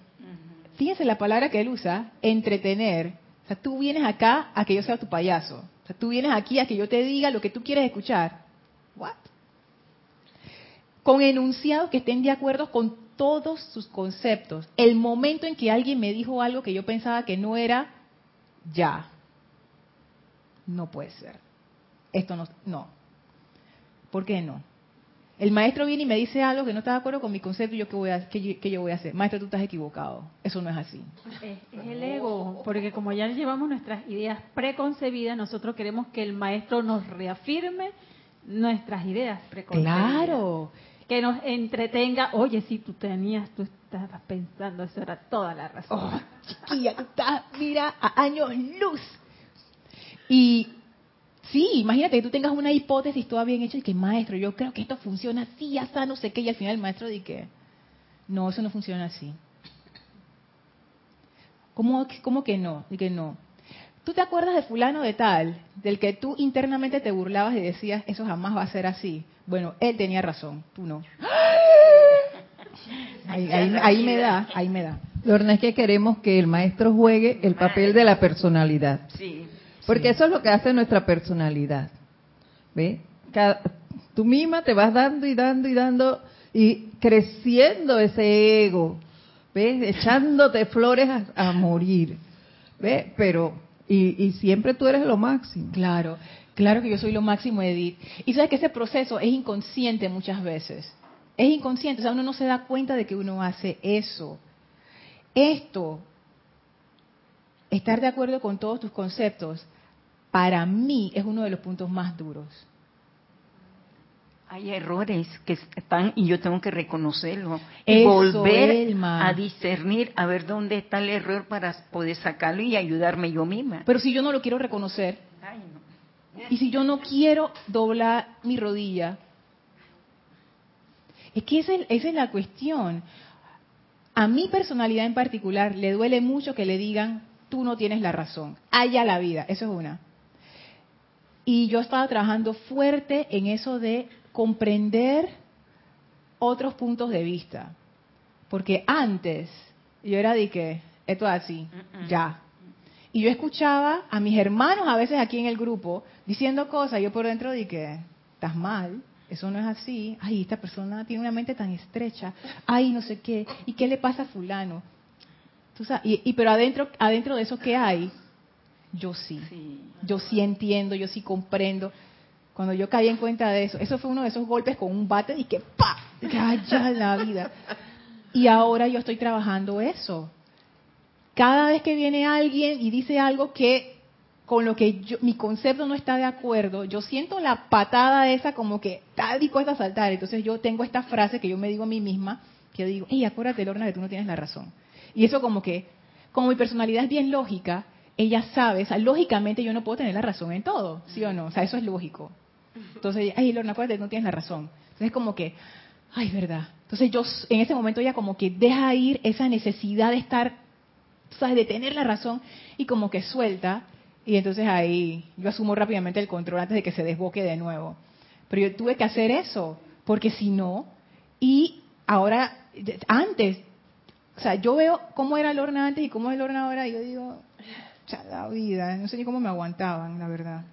Fíjense la palabra que él usa, entretener. O sea, tú vienes acá a que yo sea tu payaso. O sea, tú vienes aquí a que yo te diga lo que tú quieres escuchar. What? Con enunciados que estén de acuerdo con todos sus conceptos. El momento en que alguien me dijo algo que yo pensaba que no era, ya. No puede ser. Esto no, no. ¿Por qué no? El maestro viene y me dice algo que no está de acuerdo con mi concepto, ¿y yo qué, voy a, qué, qué yo voy a hacer? Maestro, tú estás equivocado. Eso no es así. Es, es el ego, porque como ya llevamos nuestras ideas preconcebidas, nosotros queremos que el maestro nos reafirme nuestras ideas preconcebidas. Claro. Que nos entretenga, oye, si tú tenías, tú estabas pensando, eso era toda la razón. Oh, chiquilla, tú estás, mira, a años luz. Y sí, imagínate que tú tengas una hipótesis toda bien hecha y que, maestro, yo creo que esto funciona así, hasta no sé qué, y al final el maestro dice que, no, eso no funciona así. ¿Cómo, cómo que no? Y que no. ¿Tú te acuerdas de fulano de tal, del que tú internamente te burlabas y decías, eso jamás va a ser así? Bueno, él tenía razón, tú no. Ahí, ahí, ahí me da, ahí me da. Lorna, es que queremos que el maestro juegue el papel de la personalidad. Sí. Porque eso es lo que hace nuestra personalidad. ¿Ve? Cada- tú misma te vas dando y dando y dando y creciendo ese ego. ¿Ves? Echándote flores a, a morir. ¿Ves? Pero, y, y siempre tú eres lo máximo. Claro, claro que yo soy lo máximo, Edith. Y sabes que ese proceso es inconsciente muchas veces. Es inconsciente, o sea, uno no se da cuenta de que uno hace eso. Esto, estar de acuerdo con todos tus conceptos, para mí es uno de los puntos más duros. Hay errores que están y yo tengo que reconocerlo y Eso, volver Elma. a discernir a ver dónde está el error para poder sacarlo y ayudarme yo misma. Pero si yo no lo quiero reconocer, Ay, no. y si yo no quiero doblar mi rodilla, es que esa es, esa es la cuestión. A mi personalidad en particular le duele mucho que le digan, tú no tienes la razón, haya la vida, eso es una. Y yo estaba trabajando fuerte en eso de comprender otros puntos de vista. Porque antes yo era de que, esto es así, ya. Y yo escuchaba a mis hermanos a veces aquí en el grupo diciendo cosas, yo por dentro de que, estás mal, eso no es así, ay, esta persona tiene una mente tan estrecha, ay, no sé qué, ¿y qué le pasa a fulano? Tú sabes, y, y pero adentro, adentro de eso, ¿qué hay? Yo sí, Sí. yo sí entiendo, yo sí comprendo. Cuando yo caí en cuenta de eso, eso fue uno de esos golpes con un bate y que ¡pa! Y que, ¡ay, ya la vida! Y ahora yo estoy trabajando eso. Cada vez que viene alguien y dice algo que con lo que yo, mi concepto no está de acuerdo, yo siento la patada esa como que está dispuesta a saltar. Entonces yo tengo esta frase que yo me digo a mí misma, que digo, hey, acuérdate, Lorna, que tú no tienes la razón. Y eso como que, como mi personalidad es bien lógica, ella sabe, o sea, lógicamente yo no puedo tener la razón en todo, ¿sí o no? O sea, eso es lógico. Entonces, ay, Lorna, acuérdate, no tienes la razón. Entonces es como que, ay, verdad. Entonces yo, en ese momento ella como que deja ir esa necesidad de estar, sabes, de tener la razón y como que suelta. Y entonces ahí yo asumo rápidamente el control antes de que se desboque de nuevo. Pero yo tuve que hacer eso, porque si no, y ahora, antes, o sea, yo veo cómo era Lorna antes y cómo es Lorna ahora, y yo digo, la vida, no sé ni cómo me aguantaban, la verdad.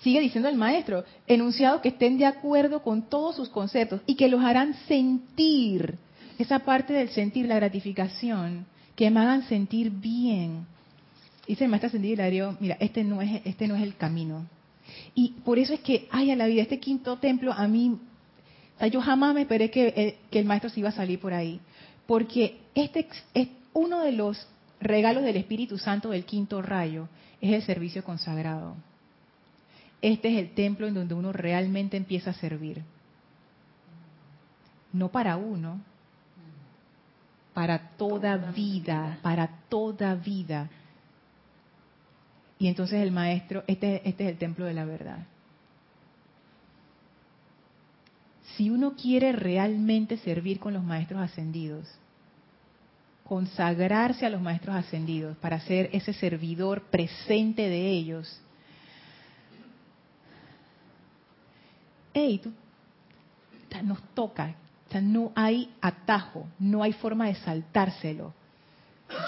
Sigue diciendo el maestro, enunciados que estén de acuerdo con todos sus conceptos y que los harán sentir, esa parte del sentir, la gratificación, que me hagan sentir bien. Dice el maestro ascendido Hilario, mira, este no es, este no es el camino. Y por eso es que, ay, a la vida, este quinto templo, a mí, o sea, yo jamás me esperé que, eh, que el maestro se iba a salir por ahí. Porque este es uno de los regalos del Espíritu Santo del quinto rayo, es el servicio consagrado. Este es el templo en donde uno realmente empieza a servir. No para uno, para toda vida, para toda vida. Y entonces el maestro, este, este es el templo de la verdad. si uno quiere realmente servir con los maestros ascendidos, consagrarse a los maestros ascendidos para ser ese servidor presente de ellos, hey, tú, nos toca, no hay atajo, no hay forma de saltárselo.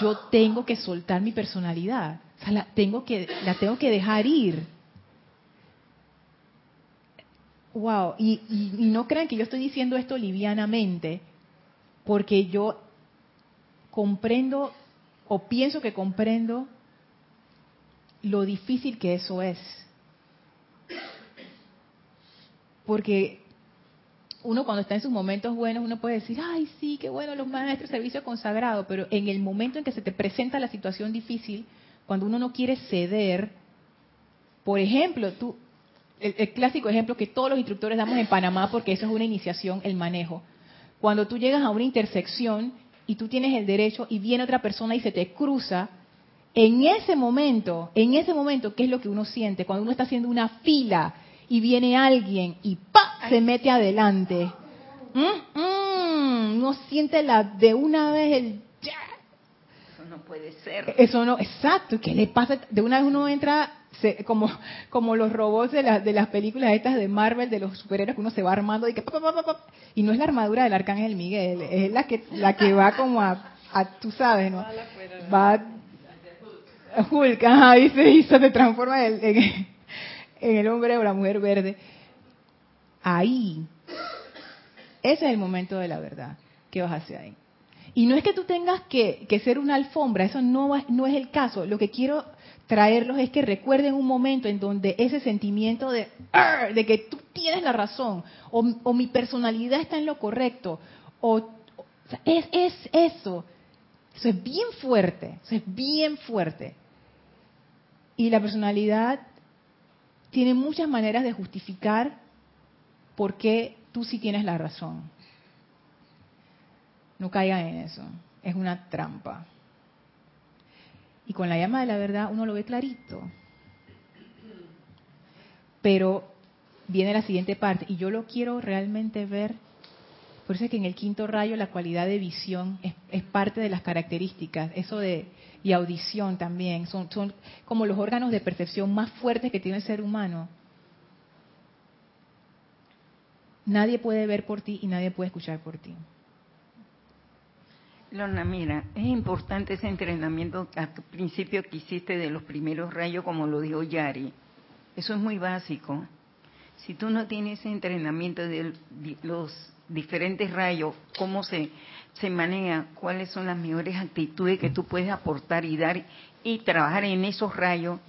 Yo tengo que soltar mi personalidad, la tengo que, la tengo que dejar ir. Wow, y, y no crean que yo estoy diciendo esto livianamente, porque yo comprendo o pienso que comprendo lo difícil que eso es. Porque uno cuando está en sus momentos buenos, uno puede decir, ay, sí, qué bueno los maestros, servicio consagrado, pero en el momento en que se te presenta la situación difícil, cuando uno no quiere ceder, por ejemplo, tú, el, clásico ejemplo que todos los instructores damos en Panamá, porque eso es una iniciación, el manejo. Cuando tú llegas a una intersección y tú tienes el derecho y viene otra persona y se te cruza, en ese momento, en ese momento, ¿qué es lo que uno siente? Cuando uno está haciendo una fila y viene alguien y ¡pa! se mete adelante. ¿Mm? ¿Mm? No siente la de una vez el Eso no puede ser. Eso no, exacto. ¿Qué le pasa? De una vez uno entra como como los robots de, de las películas estas de Marvel de los superhéroes que uno se va armando y que y no es la armadura del arcángel Miguel es la que la que va como a, tú sabes no va Hulk ajá, y se, y se transforma en, en el hombre o la mujer verde, ahí, ese es el momento de la verdad. ¿Qué vas a hacer ahí? Y no es que tú tengas que, ser una alfombra, eso no, no es el caso. Lo que quiero traerlos es que recuerden un momento en donde ese sentimiento de, de que tú tienes la razón, o, mi personalidad está en lo correcto, o, es, es eso. Eso es bien fuerte, eso es bien fuerte. Y la personalidad tiene muchas maneras de justificar por qué tú sí tienes la razón. No caigan en eso, es una trampa. Y con la llama de la verdad uno lo ve clarito. Pero viene la siguiente parte, y yo lo quiero realmente ver, por eso es que en el quinto rayo la cualidad de visión es, es parte de las características, eso de y audición también, son, son como los órganos de percepción más fuertes que tiene el ser humano. Nadie puede ver por ti y nadie puede escuchar por ti. Lorna, mira, es importante ese entrenamiento al principio que hiciste de los primeros rayos, como lo dijo Yari. Eso es muy básico. Si tú no tienes ese entrenamiento de los diferentes rayos, cómo se se maneja, cuáles son las mejores actitudes que tú puedes aportar y dar y trabajar en esos rayos,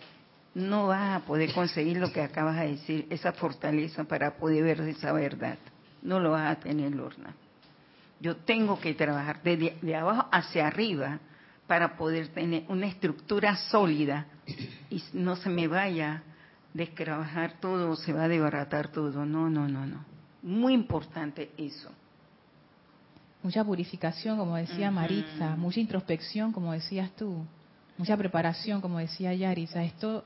no vas a poder conseguir lo que acabas de decir, esa fortaleza para poder ver esa verdad. No lo vas a tener, Lorna. Yo tengo que trabajar de, de abajo hacia arriba para poder tener una estructura sólida y no se me vaya descrabajar todo, se va a desbaratar todo. No, no, no, no. Muy importante eso mucha purificación, como decía Maritza, mucha introspección, como decías tú, mucha preparación, como decía Yarisa. Esto,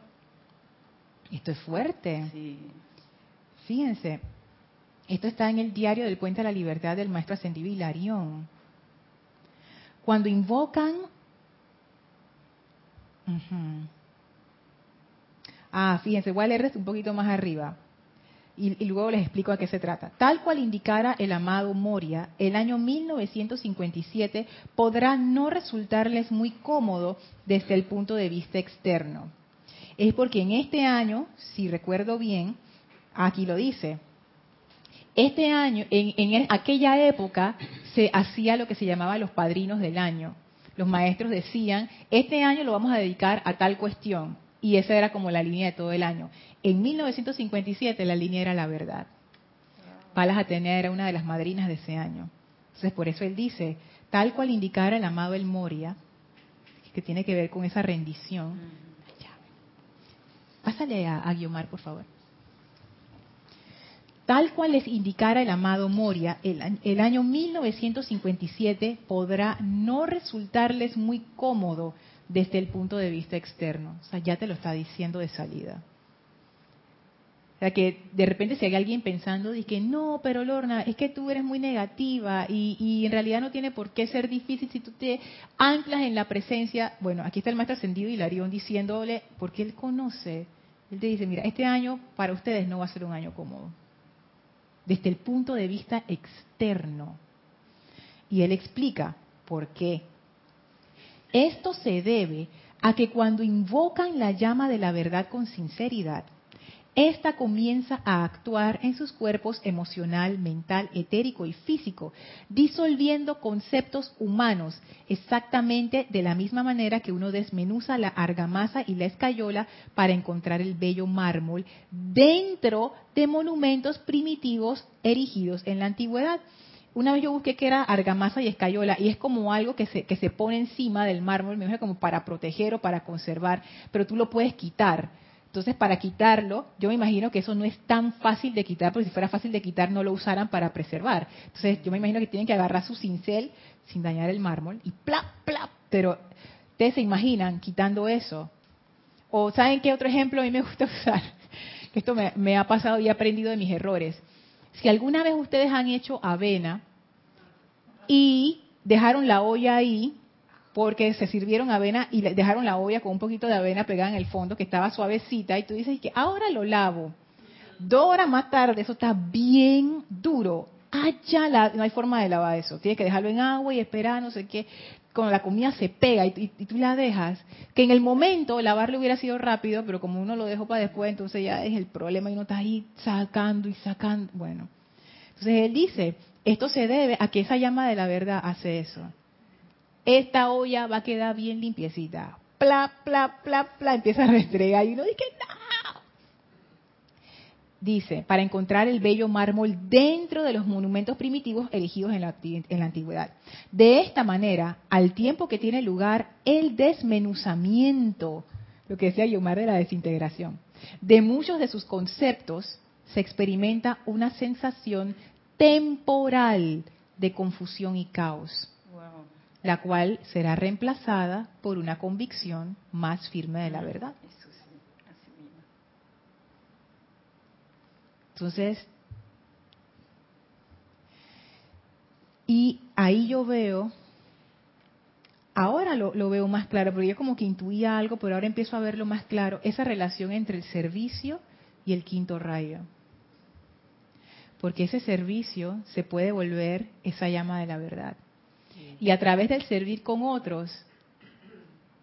esto es fuerte. Fíjense, esto está en el diario del Puente a la Libertad del Maestro Ascendido Hilarión. Cuando invocan... Ah, fíjense, voy a leerles un poquito más arriba y, luego les explico a qué se trata. Tal cual indicara el amado Moria, el año 1957 podrá no resultarles muy cómodo desde el punto de vista externo. Es porque en este año, si recuerdo bien, aquí lo dice, este año, en, en aquella época, se hacía lo que se llamaba los padrinos del año. Los maestros decían, este año lo vamos a dedicar a tal cuestión. Y esa era como la línea de todo el año. En 1957 la línea era la verdad. Palas Atenea era una de las madrinas de ese año. Entonces por eso él dice, tal cual indicara el amado El Moria, que tiene que ver con esa rendición. Pásale a, a Guiomar, por favor. Tal cual les indicara el amado Moria, el, el año 1957 podrá no resultarles muy cómodo desde el punto de vista externo. O sea, ya te lo está diciendo de salida. O sea, que de repente si hay alguien pensando, dice no, pero Lorna, es que tú eres muy negativa y, y, en realidad no tiene por qué ser difícil si tú te anclas en la presencia. Bueno, aquí está el maestro ascendido Hilarión diciéndole, porque él conoce, él te dice, mira, este año para ustedes no va a ser un año cómodo. Desde el punto de vista externo. Y él explica por qué. Esto se debe a que cuando invocan la llama de la verdad con sinceridad, esta comienza a actuar en sus cuerpos emocional, mental, etérico y físico, disolviendo conceptos humanos, exactamente de la misma manera que uno desmenuza la argamasa y la escayola para encontrar el bello mármol dentro de monumentos primitivos erigidos en la antigüedad. Una vez yo busqué que era argamasa y escayola y es como algo que se, que se pone encima del mármol, me como para proteger o para conservar, pero tú lo puedes quitar entonces, para quitarlo, yo me imagino que eso no es tan fácil de quitar, porque si fuera fácil de quitar no lo usaran para preservar. Entonces, yo me imagino que tienen que agarrar su cincel sin dañar el mármol y plap, plap. Pero, ¿ustedes se imaginan quitando eso? O, ¿saben qué otro ejemplo a mí me gusta usar? Que esto me, me ha pasado y he aprendido de mis errores. Si alguna vez ustedes han hecho avena y dejaron la olla ahí porque se sirvieron avena y dejaron la olla con un poquito de avena pegada en el fondo que estaba suavecita y tú dices que ahora lo lavo. Dos horas más tarde eso está bien duro. La, no hay forma de lavar eso. Tienes que dejarlo en agua y esperar, no sé qué. Cuando la comida se pega y, tú la dejas, que en el momento lavarlo hubiera sido rápido, pero como uno lo dejó para después, entonces ya es el problema y uno está ahí sacando y sacando. Bueno, entonces él dice, esto se debe a que esa llama de la verdad hace eso esta olla va a quedar bien limpiecita. Pla, pla, pla, pla, empieza a restregar y uno dice, no. Dice, para encontrar el bello mármol dentro de los monumentos primitivos erigidos en la, antigüedad. De esta manera, al tiempo que tiene lugar el desmenuzamiento, lo que decía Yomar de la desintegración, de muchos de sus conceptos, se experimenta una sensación temporal de confusión y caos la cual será reemplazada por una convicción más firme de la verdad. Entonces, y ahí yo veo, ahora lo, veo más claro, porque yo como que intuía algo, pero ahora empiezo a verlo más claro, esa relación entre el servicio y el quinto rayo. Porque ese servicio se puede volver esa llama de la verdad y a través del servir con otros,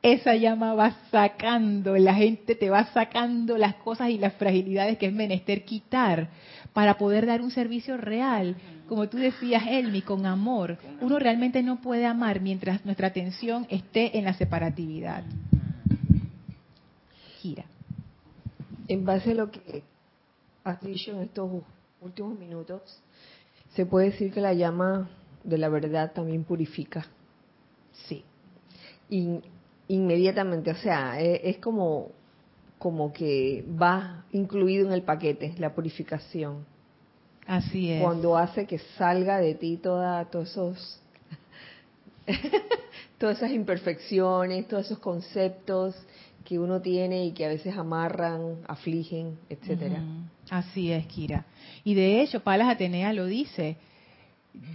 esa llama va sacando, la gente te va sacando las cosas y las fragilidades que es menester quitar para poder dar un servicio real. Como tú decías, Elmi, con amor. Uno realmente no puede amar mientras nuestra atención esté en la separatividad. Gira. En base a lo que has dicho en estos últimos minutos, se puede decir que la llama de la verdad también purifica. Sí. inmediatamente, o sea, e, es, como, como que va incluido en el paquete, la purificación. Así es. Cuando hace que salga de ti toda, todos esos, todas esas imperfecciones, todos esos conceptos que uno tiene y que a veces amarran, afligen, etcétera. Así es, Kira. Y de hecho, Palas Atenea lo dice,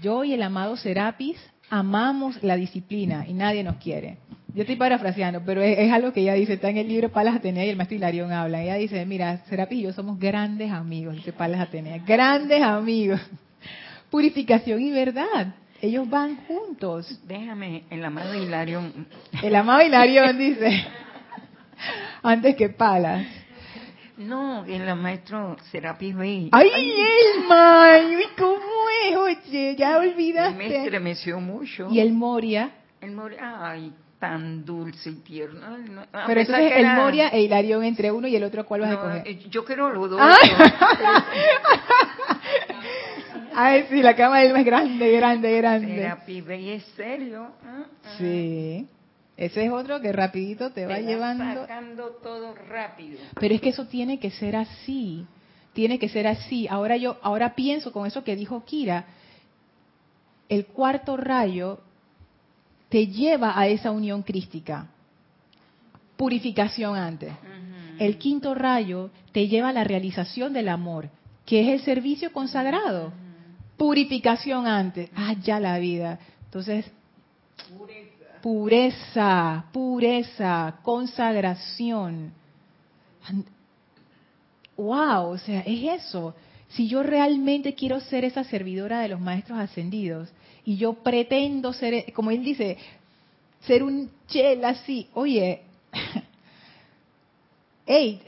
yo y el amado Serapis amamos la disciplina y nadie nos quiere. Yo estoy parafraseando, pero es, algo que ella dice, está en el libro Palas Atenea y el maestro Hilarión habla. Ella dice, mira, Serapis y yo somos grandes amigos, dice Palas Atenea, grandes amigos. Purificación y verdad. Ellos van juntos. Déjame, el amado Hilarión. El amado Hilarión dice, antes que Palas. No, el maestro Serapis Bey. ¡Ay, Elma! ¿Cómo es? Oye, ya olvidaste. Me estremeció mucho. ¿Y el Moria? El Moria, ay, tan dulce y tierno. Pero entonces el Moria e Hilarión entre uno y el otro, ¿cuál vas a coger? Eh, yo quiero los dos. Ay, sí, la cama de Elma es grande, grande, grande. Serapis Bey es serio. Ah, ah. Sí. Ese es otro que rapidito te, va llevando. sacando todo rápido. Pero es que eso tiene que ser así. Tiene que ser así. Ahora yo, ahora pienso con eso que dijo Kira, el cuarto rayo te lleva a esa unión crística. Purificación antes. El quinto rayo te lleva a la realización del amor, que es el servicio consagrado. Purificación antes. Ah, ya la vida. Entonces, pureza, pureza, consagración. Wow, o sea, es eso. Si yo realmente quiero ser esa servidora de los maestros ascendidos y yo pretendo ser, como él dice, ser un chela así, oye, hey,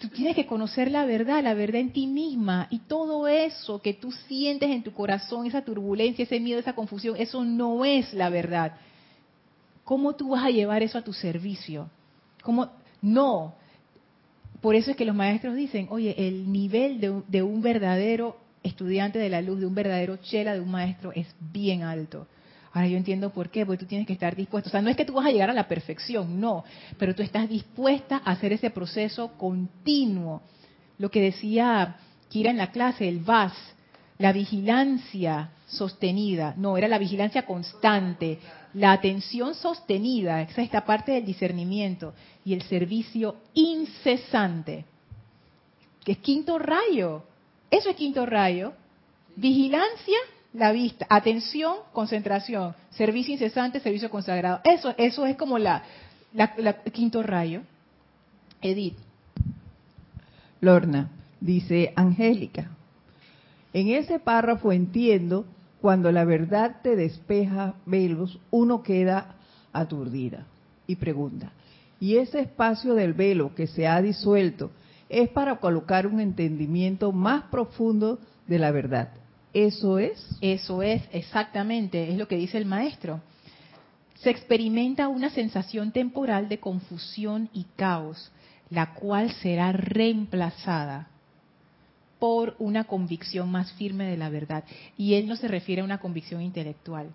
tú tienes que conocer la verdad, la verdad en ti misma y todo eso que tú sientes en tu corazón, esa turbulencia, ese miedo, esa confusión, eso no es la verdad. ¿Cómo tú vas a llevar eso a tu servicio? ¿Cómo? No, por eso es que los maestros dicen, oye, el nivel de, un verdadero estudiante de la luz, de un verdadero chela, de un maestro, es bien alto. Ahora yo entiendo por qué, porque tú tienes que estar dispuesto. O sea, no es que tú vas a llegar a la perfección, no, pero tú estás dispuesta a hacer ese proceso continuo. Lo que decía Kira en la clase, el VAS, la vigilancia sostenida, no, era la vigilancia constante, la atención sostenida, esa es esta parte del discernimiento, y el servicio incesante, que es quinto rayo. Eso es quinto rayo. Vigilancia, la vista. Atención, concentración. Servicio incesante, servicio consagrado. Eso, eso es como la, la quinto rayo. Edith. Lorna, dice Angélica. En ese párrafo entiendo cuando la verdad te despeja velos, uno queda aturdida y pregunta, ¿y ese espacio del velo que se ha disuelto es para colocar un entendimiento más profundo de la verdad? ¿Eso es? Eso es, exactamente, es lo que dice el maestro. Se experimenta una sensación temporal de confusión y caos, la cual será reemplazada por una convicción más firme de la verdad. Y él no se refiere a una convicción intelectual.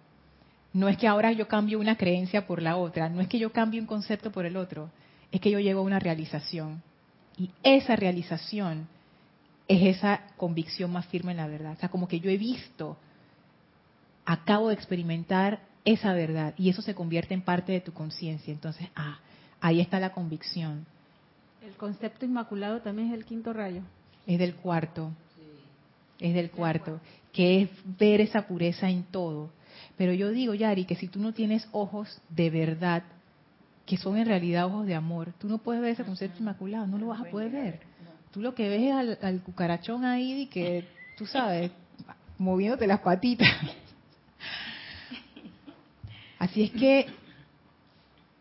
No es que ahora yo cambio una creencia por la otra, no es que yo cambie un concepto por el otro, es que yo llego a una realización. Y esa realización es esa convicción más firme en la verdad. O sea, como que yo he visto, acabo de experimentar esa verdad y eso se convierte en parte de tu conciencia. Entonces, ah, ahí está la convicción. El concepto inmaculado también es el quinto rayo. Es del cuarto. Es del cuarto. Que es ver esa pureza en todo. Pero yo digo, Yari, que si tú no tienes ojos de verdad, que son en realidad ojos de amor, tú no puedes ver ese concepto inmaculado, no lo vas a poder ver. Tú lo que ves es al, cucarachón ahí y que, tú sabes, moviéndote las patitas. Así es que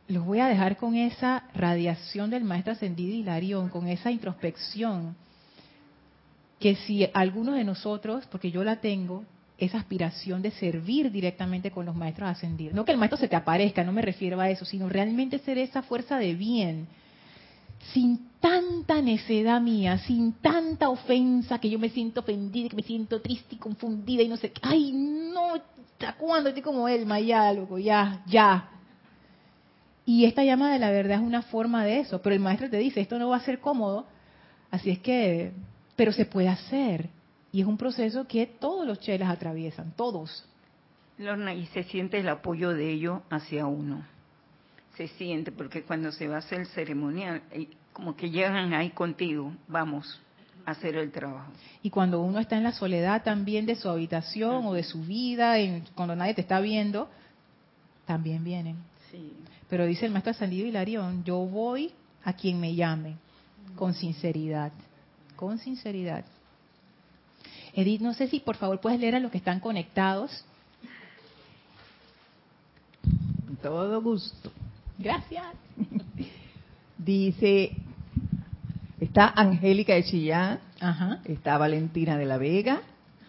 los voy a dejar con esa radiación del maestro ascendido Hilarión, con esa introspección que si algunos de nosotros, porque yo la tengo, esa aspiración de servir directamente con los maestros ascendidos. No que el maestro se te aparezca, no me refiero a eso, sino realmente ser esa fuerza de bien, sin tanta necedad mía, sin tanta ofensa, que yo me siento ofendida, que me siento triste y confundida y no sé, ay, no, ¿hasta cuándo estoy como él, ya, loco, ya, ya. Y esta llama de la verdad es una forma de eso, pero el maestro te dice, esto no va a ser cómodo, así es que pero se puede hacer. Y es un proceso que todos los chelas atraviesan, todos. Lorna, y se siente el apoyo de ellos hacia uno. Se siente, porque cuando se va a hacer el ceremonial, eh, como que llegan ahí contigo, vamos a hacer el trabajo. Y cuando uno está en la soledad también de su habitación o de su vida, cuando nadie te está viendo, también vienen. Sí. Pero dice el maestro Ascendido Hilarión, yo voy a quien me llame, con sinceridad con sinceridad. Edith, no sé si por favor puedes leer a los que están conectados. todo gusto. Gracias. Dice, está Angélica de Chillán, está Valentina de la Vega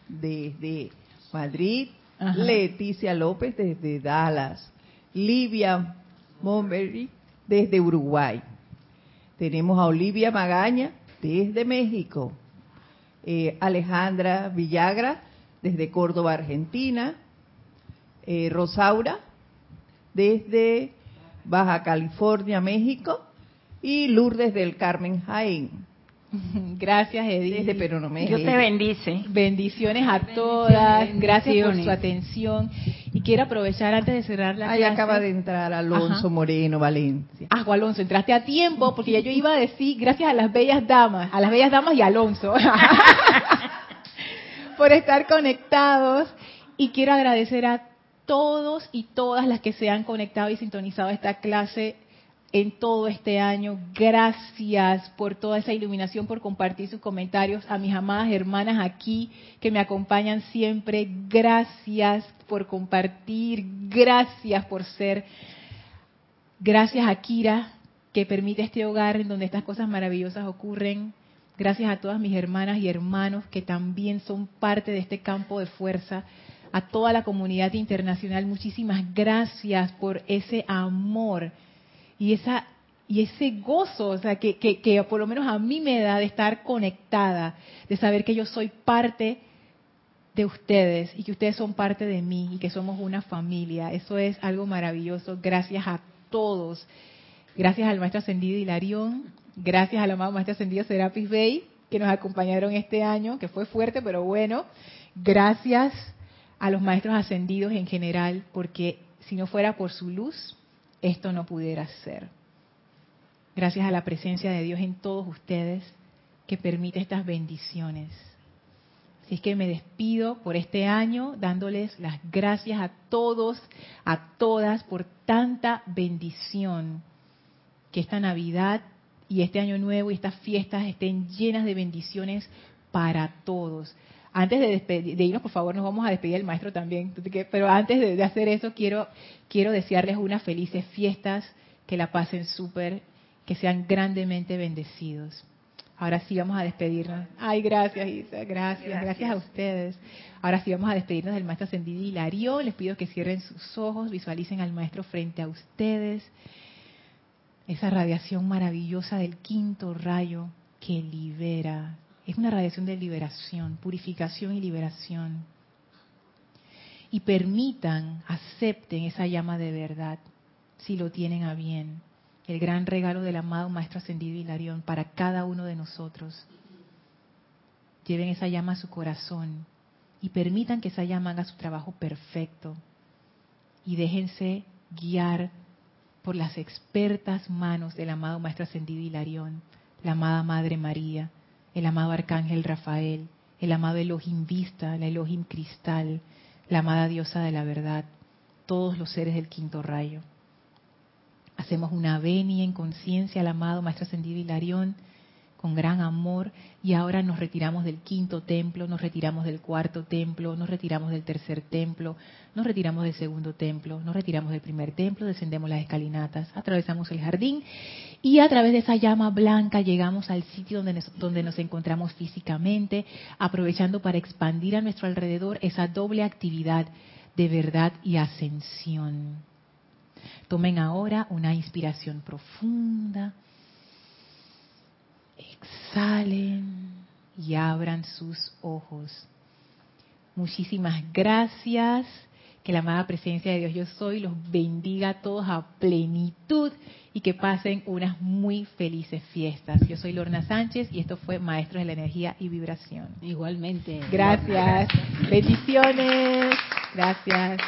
desde Madrid, Leticia López desde Dallas, Livia Monberry desde Uruguay. Tenemos a Olivia Magaña desde México. Eh, Alejandra Villagra, desde Córdoba, Argentina. Eh, Rosaura, desde Baja California, México. Y Lourdes del Carmen Jaén. Gracias, Edith. Desde Perú, Dios te bendice. Bendiciones a todas. Gracias por su atención. Y quiero aprovechar antes de cerrar la Ahí clase. acaba de entrar Alonso Ajá. Moreno Valencia. Ah, Alonso, entraste a tiempo porque ya yo iba a decir gracias a las bellas damas, a las bellas damas y Alonso por estar conectados y quiero agradecer a todos y todas las que se han conectado y sintonizado a esta clase en todo este año. Gracias por toda esa iluminación, por compartir sus comentarios. A mis amadas hermanas aquí que me acompañan siempre, gracias por compartir, gracias por ser. Gracias a Kira que permite este hogar en donde estas cosas maravillosas ocurren. Gracias a todas mis hermanas y hermanos que también son parte de este campo de fuerza. A toda la comunidad internacional, muchísimas gracias por ese amor y esa y ese gozo, o sea, que, que, que por lo menos a mí me da de estar conectada, de saber que yo soy parte de ustedes y que ustedes son parte de mí y que somos una familia. Eso es algo maravilloso. Gracias a todos. Gracias al maestro ascendido Hilarión. Gracias al amado maestro ascendido Serapis Bey, que nos acompañaron este año, que fue fuerte, pero bueno. Gracias a los maestros ascendidos en general, porque si no fuera por su luz, esto no pudiera ser. Gracias a la presencia de Dios en todos ustedes que permite estas bendiciones. Así es que me despido por este año dándoles las gracias a todos, a todas por tanta bendición. Que esta Navidad y este año nuevo y estas fiestas estén llenas de bendiciones para todos. Antes de, despedir, de irnos, por favor, nos vamos a despedir del maestro también. Pero antes de, de hacer eso, quiero, quiero desearles unas felices fiestas, que la pasen súper, que sean grandemente bendecidos. Ahora sí vamos a despedirnos. Ay, gracias, Isa, gracias, gracias, gracias, a ustedes. Ahora sí vamos a despedirnos del maestro ascendido Hilarión. Les pido que cierren sus ojos, visualicen al maestro frente a ustedes. Esa radiación maravillosa del quinto rayo que libera. Es una radiación de liberación, purificación y liberación. Y permitan, acepten esa llama de verdad, si lo tienen a bien el gran regalo del amado Maestro Ascendido Hilarión para cada uno de nosotros. Lleven esa llama a su corazón y permitan que esa llama haga su trabajo perfecto. Y déjense guiar por las expertas manos del amado Maestro Ascendido Hilarión, la amada Madre María, el amado Arcángel Rafael, el amado Elohim Vista, la Elohim Cristal, la amada Diosa de la Verdad, todos los seres del quinto rayo. Hacemos una venia en conciencia al amado Maestro Ascendido Hilarión con gran amor y ahora nos retiramos del quinto templo, nos retiramos del cuarto templo, nos retiramos del tercer templo, nos retiramos del segundo templo, nos retiramos del primer templo, descendemos las escalinatas, atravesamos el jardín y a través de esa llama blanca llegamos al sitio donde nos, donde nos encontramos físicamente, aprovechando para expandir a nuestro alrededor esa doble actividad de verdad y ascensión. Tomen ahora una inspiración profunda. Exhalen y abran sus ojos. Muchísimas gracias. Que la amada presencia de Dios yo soy los bendiga a todos a plenitud y que pasen unas muy felices fiestas. Yo soy Lorna Sánchez y esto fue Maestros de la Energía y Vibración. Igualmente. Gracias. Bendiciones. Gracias.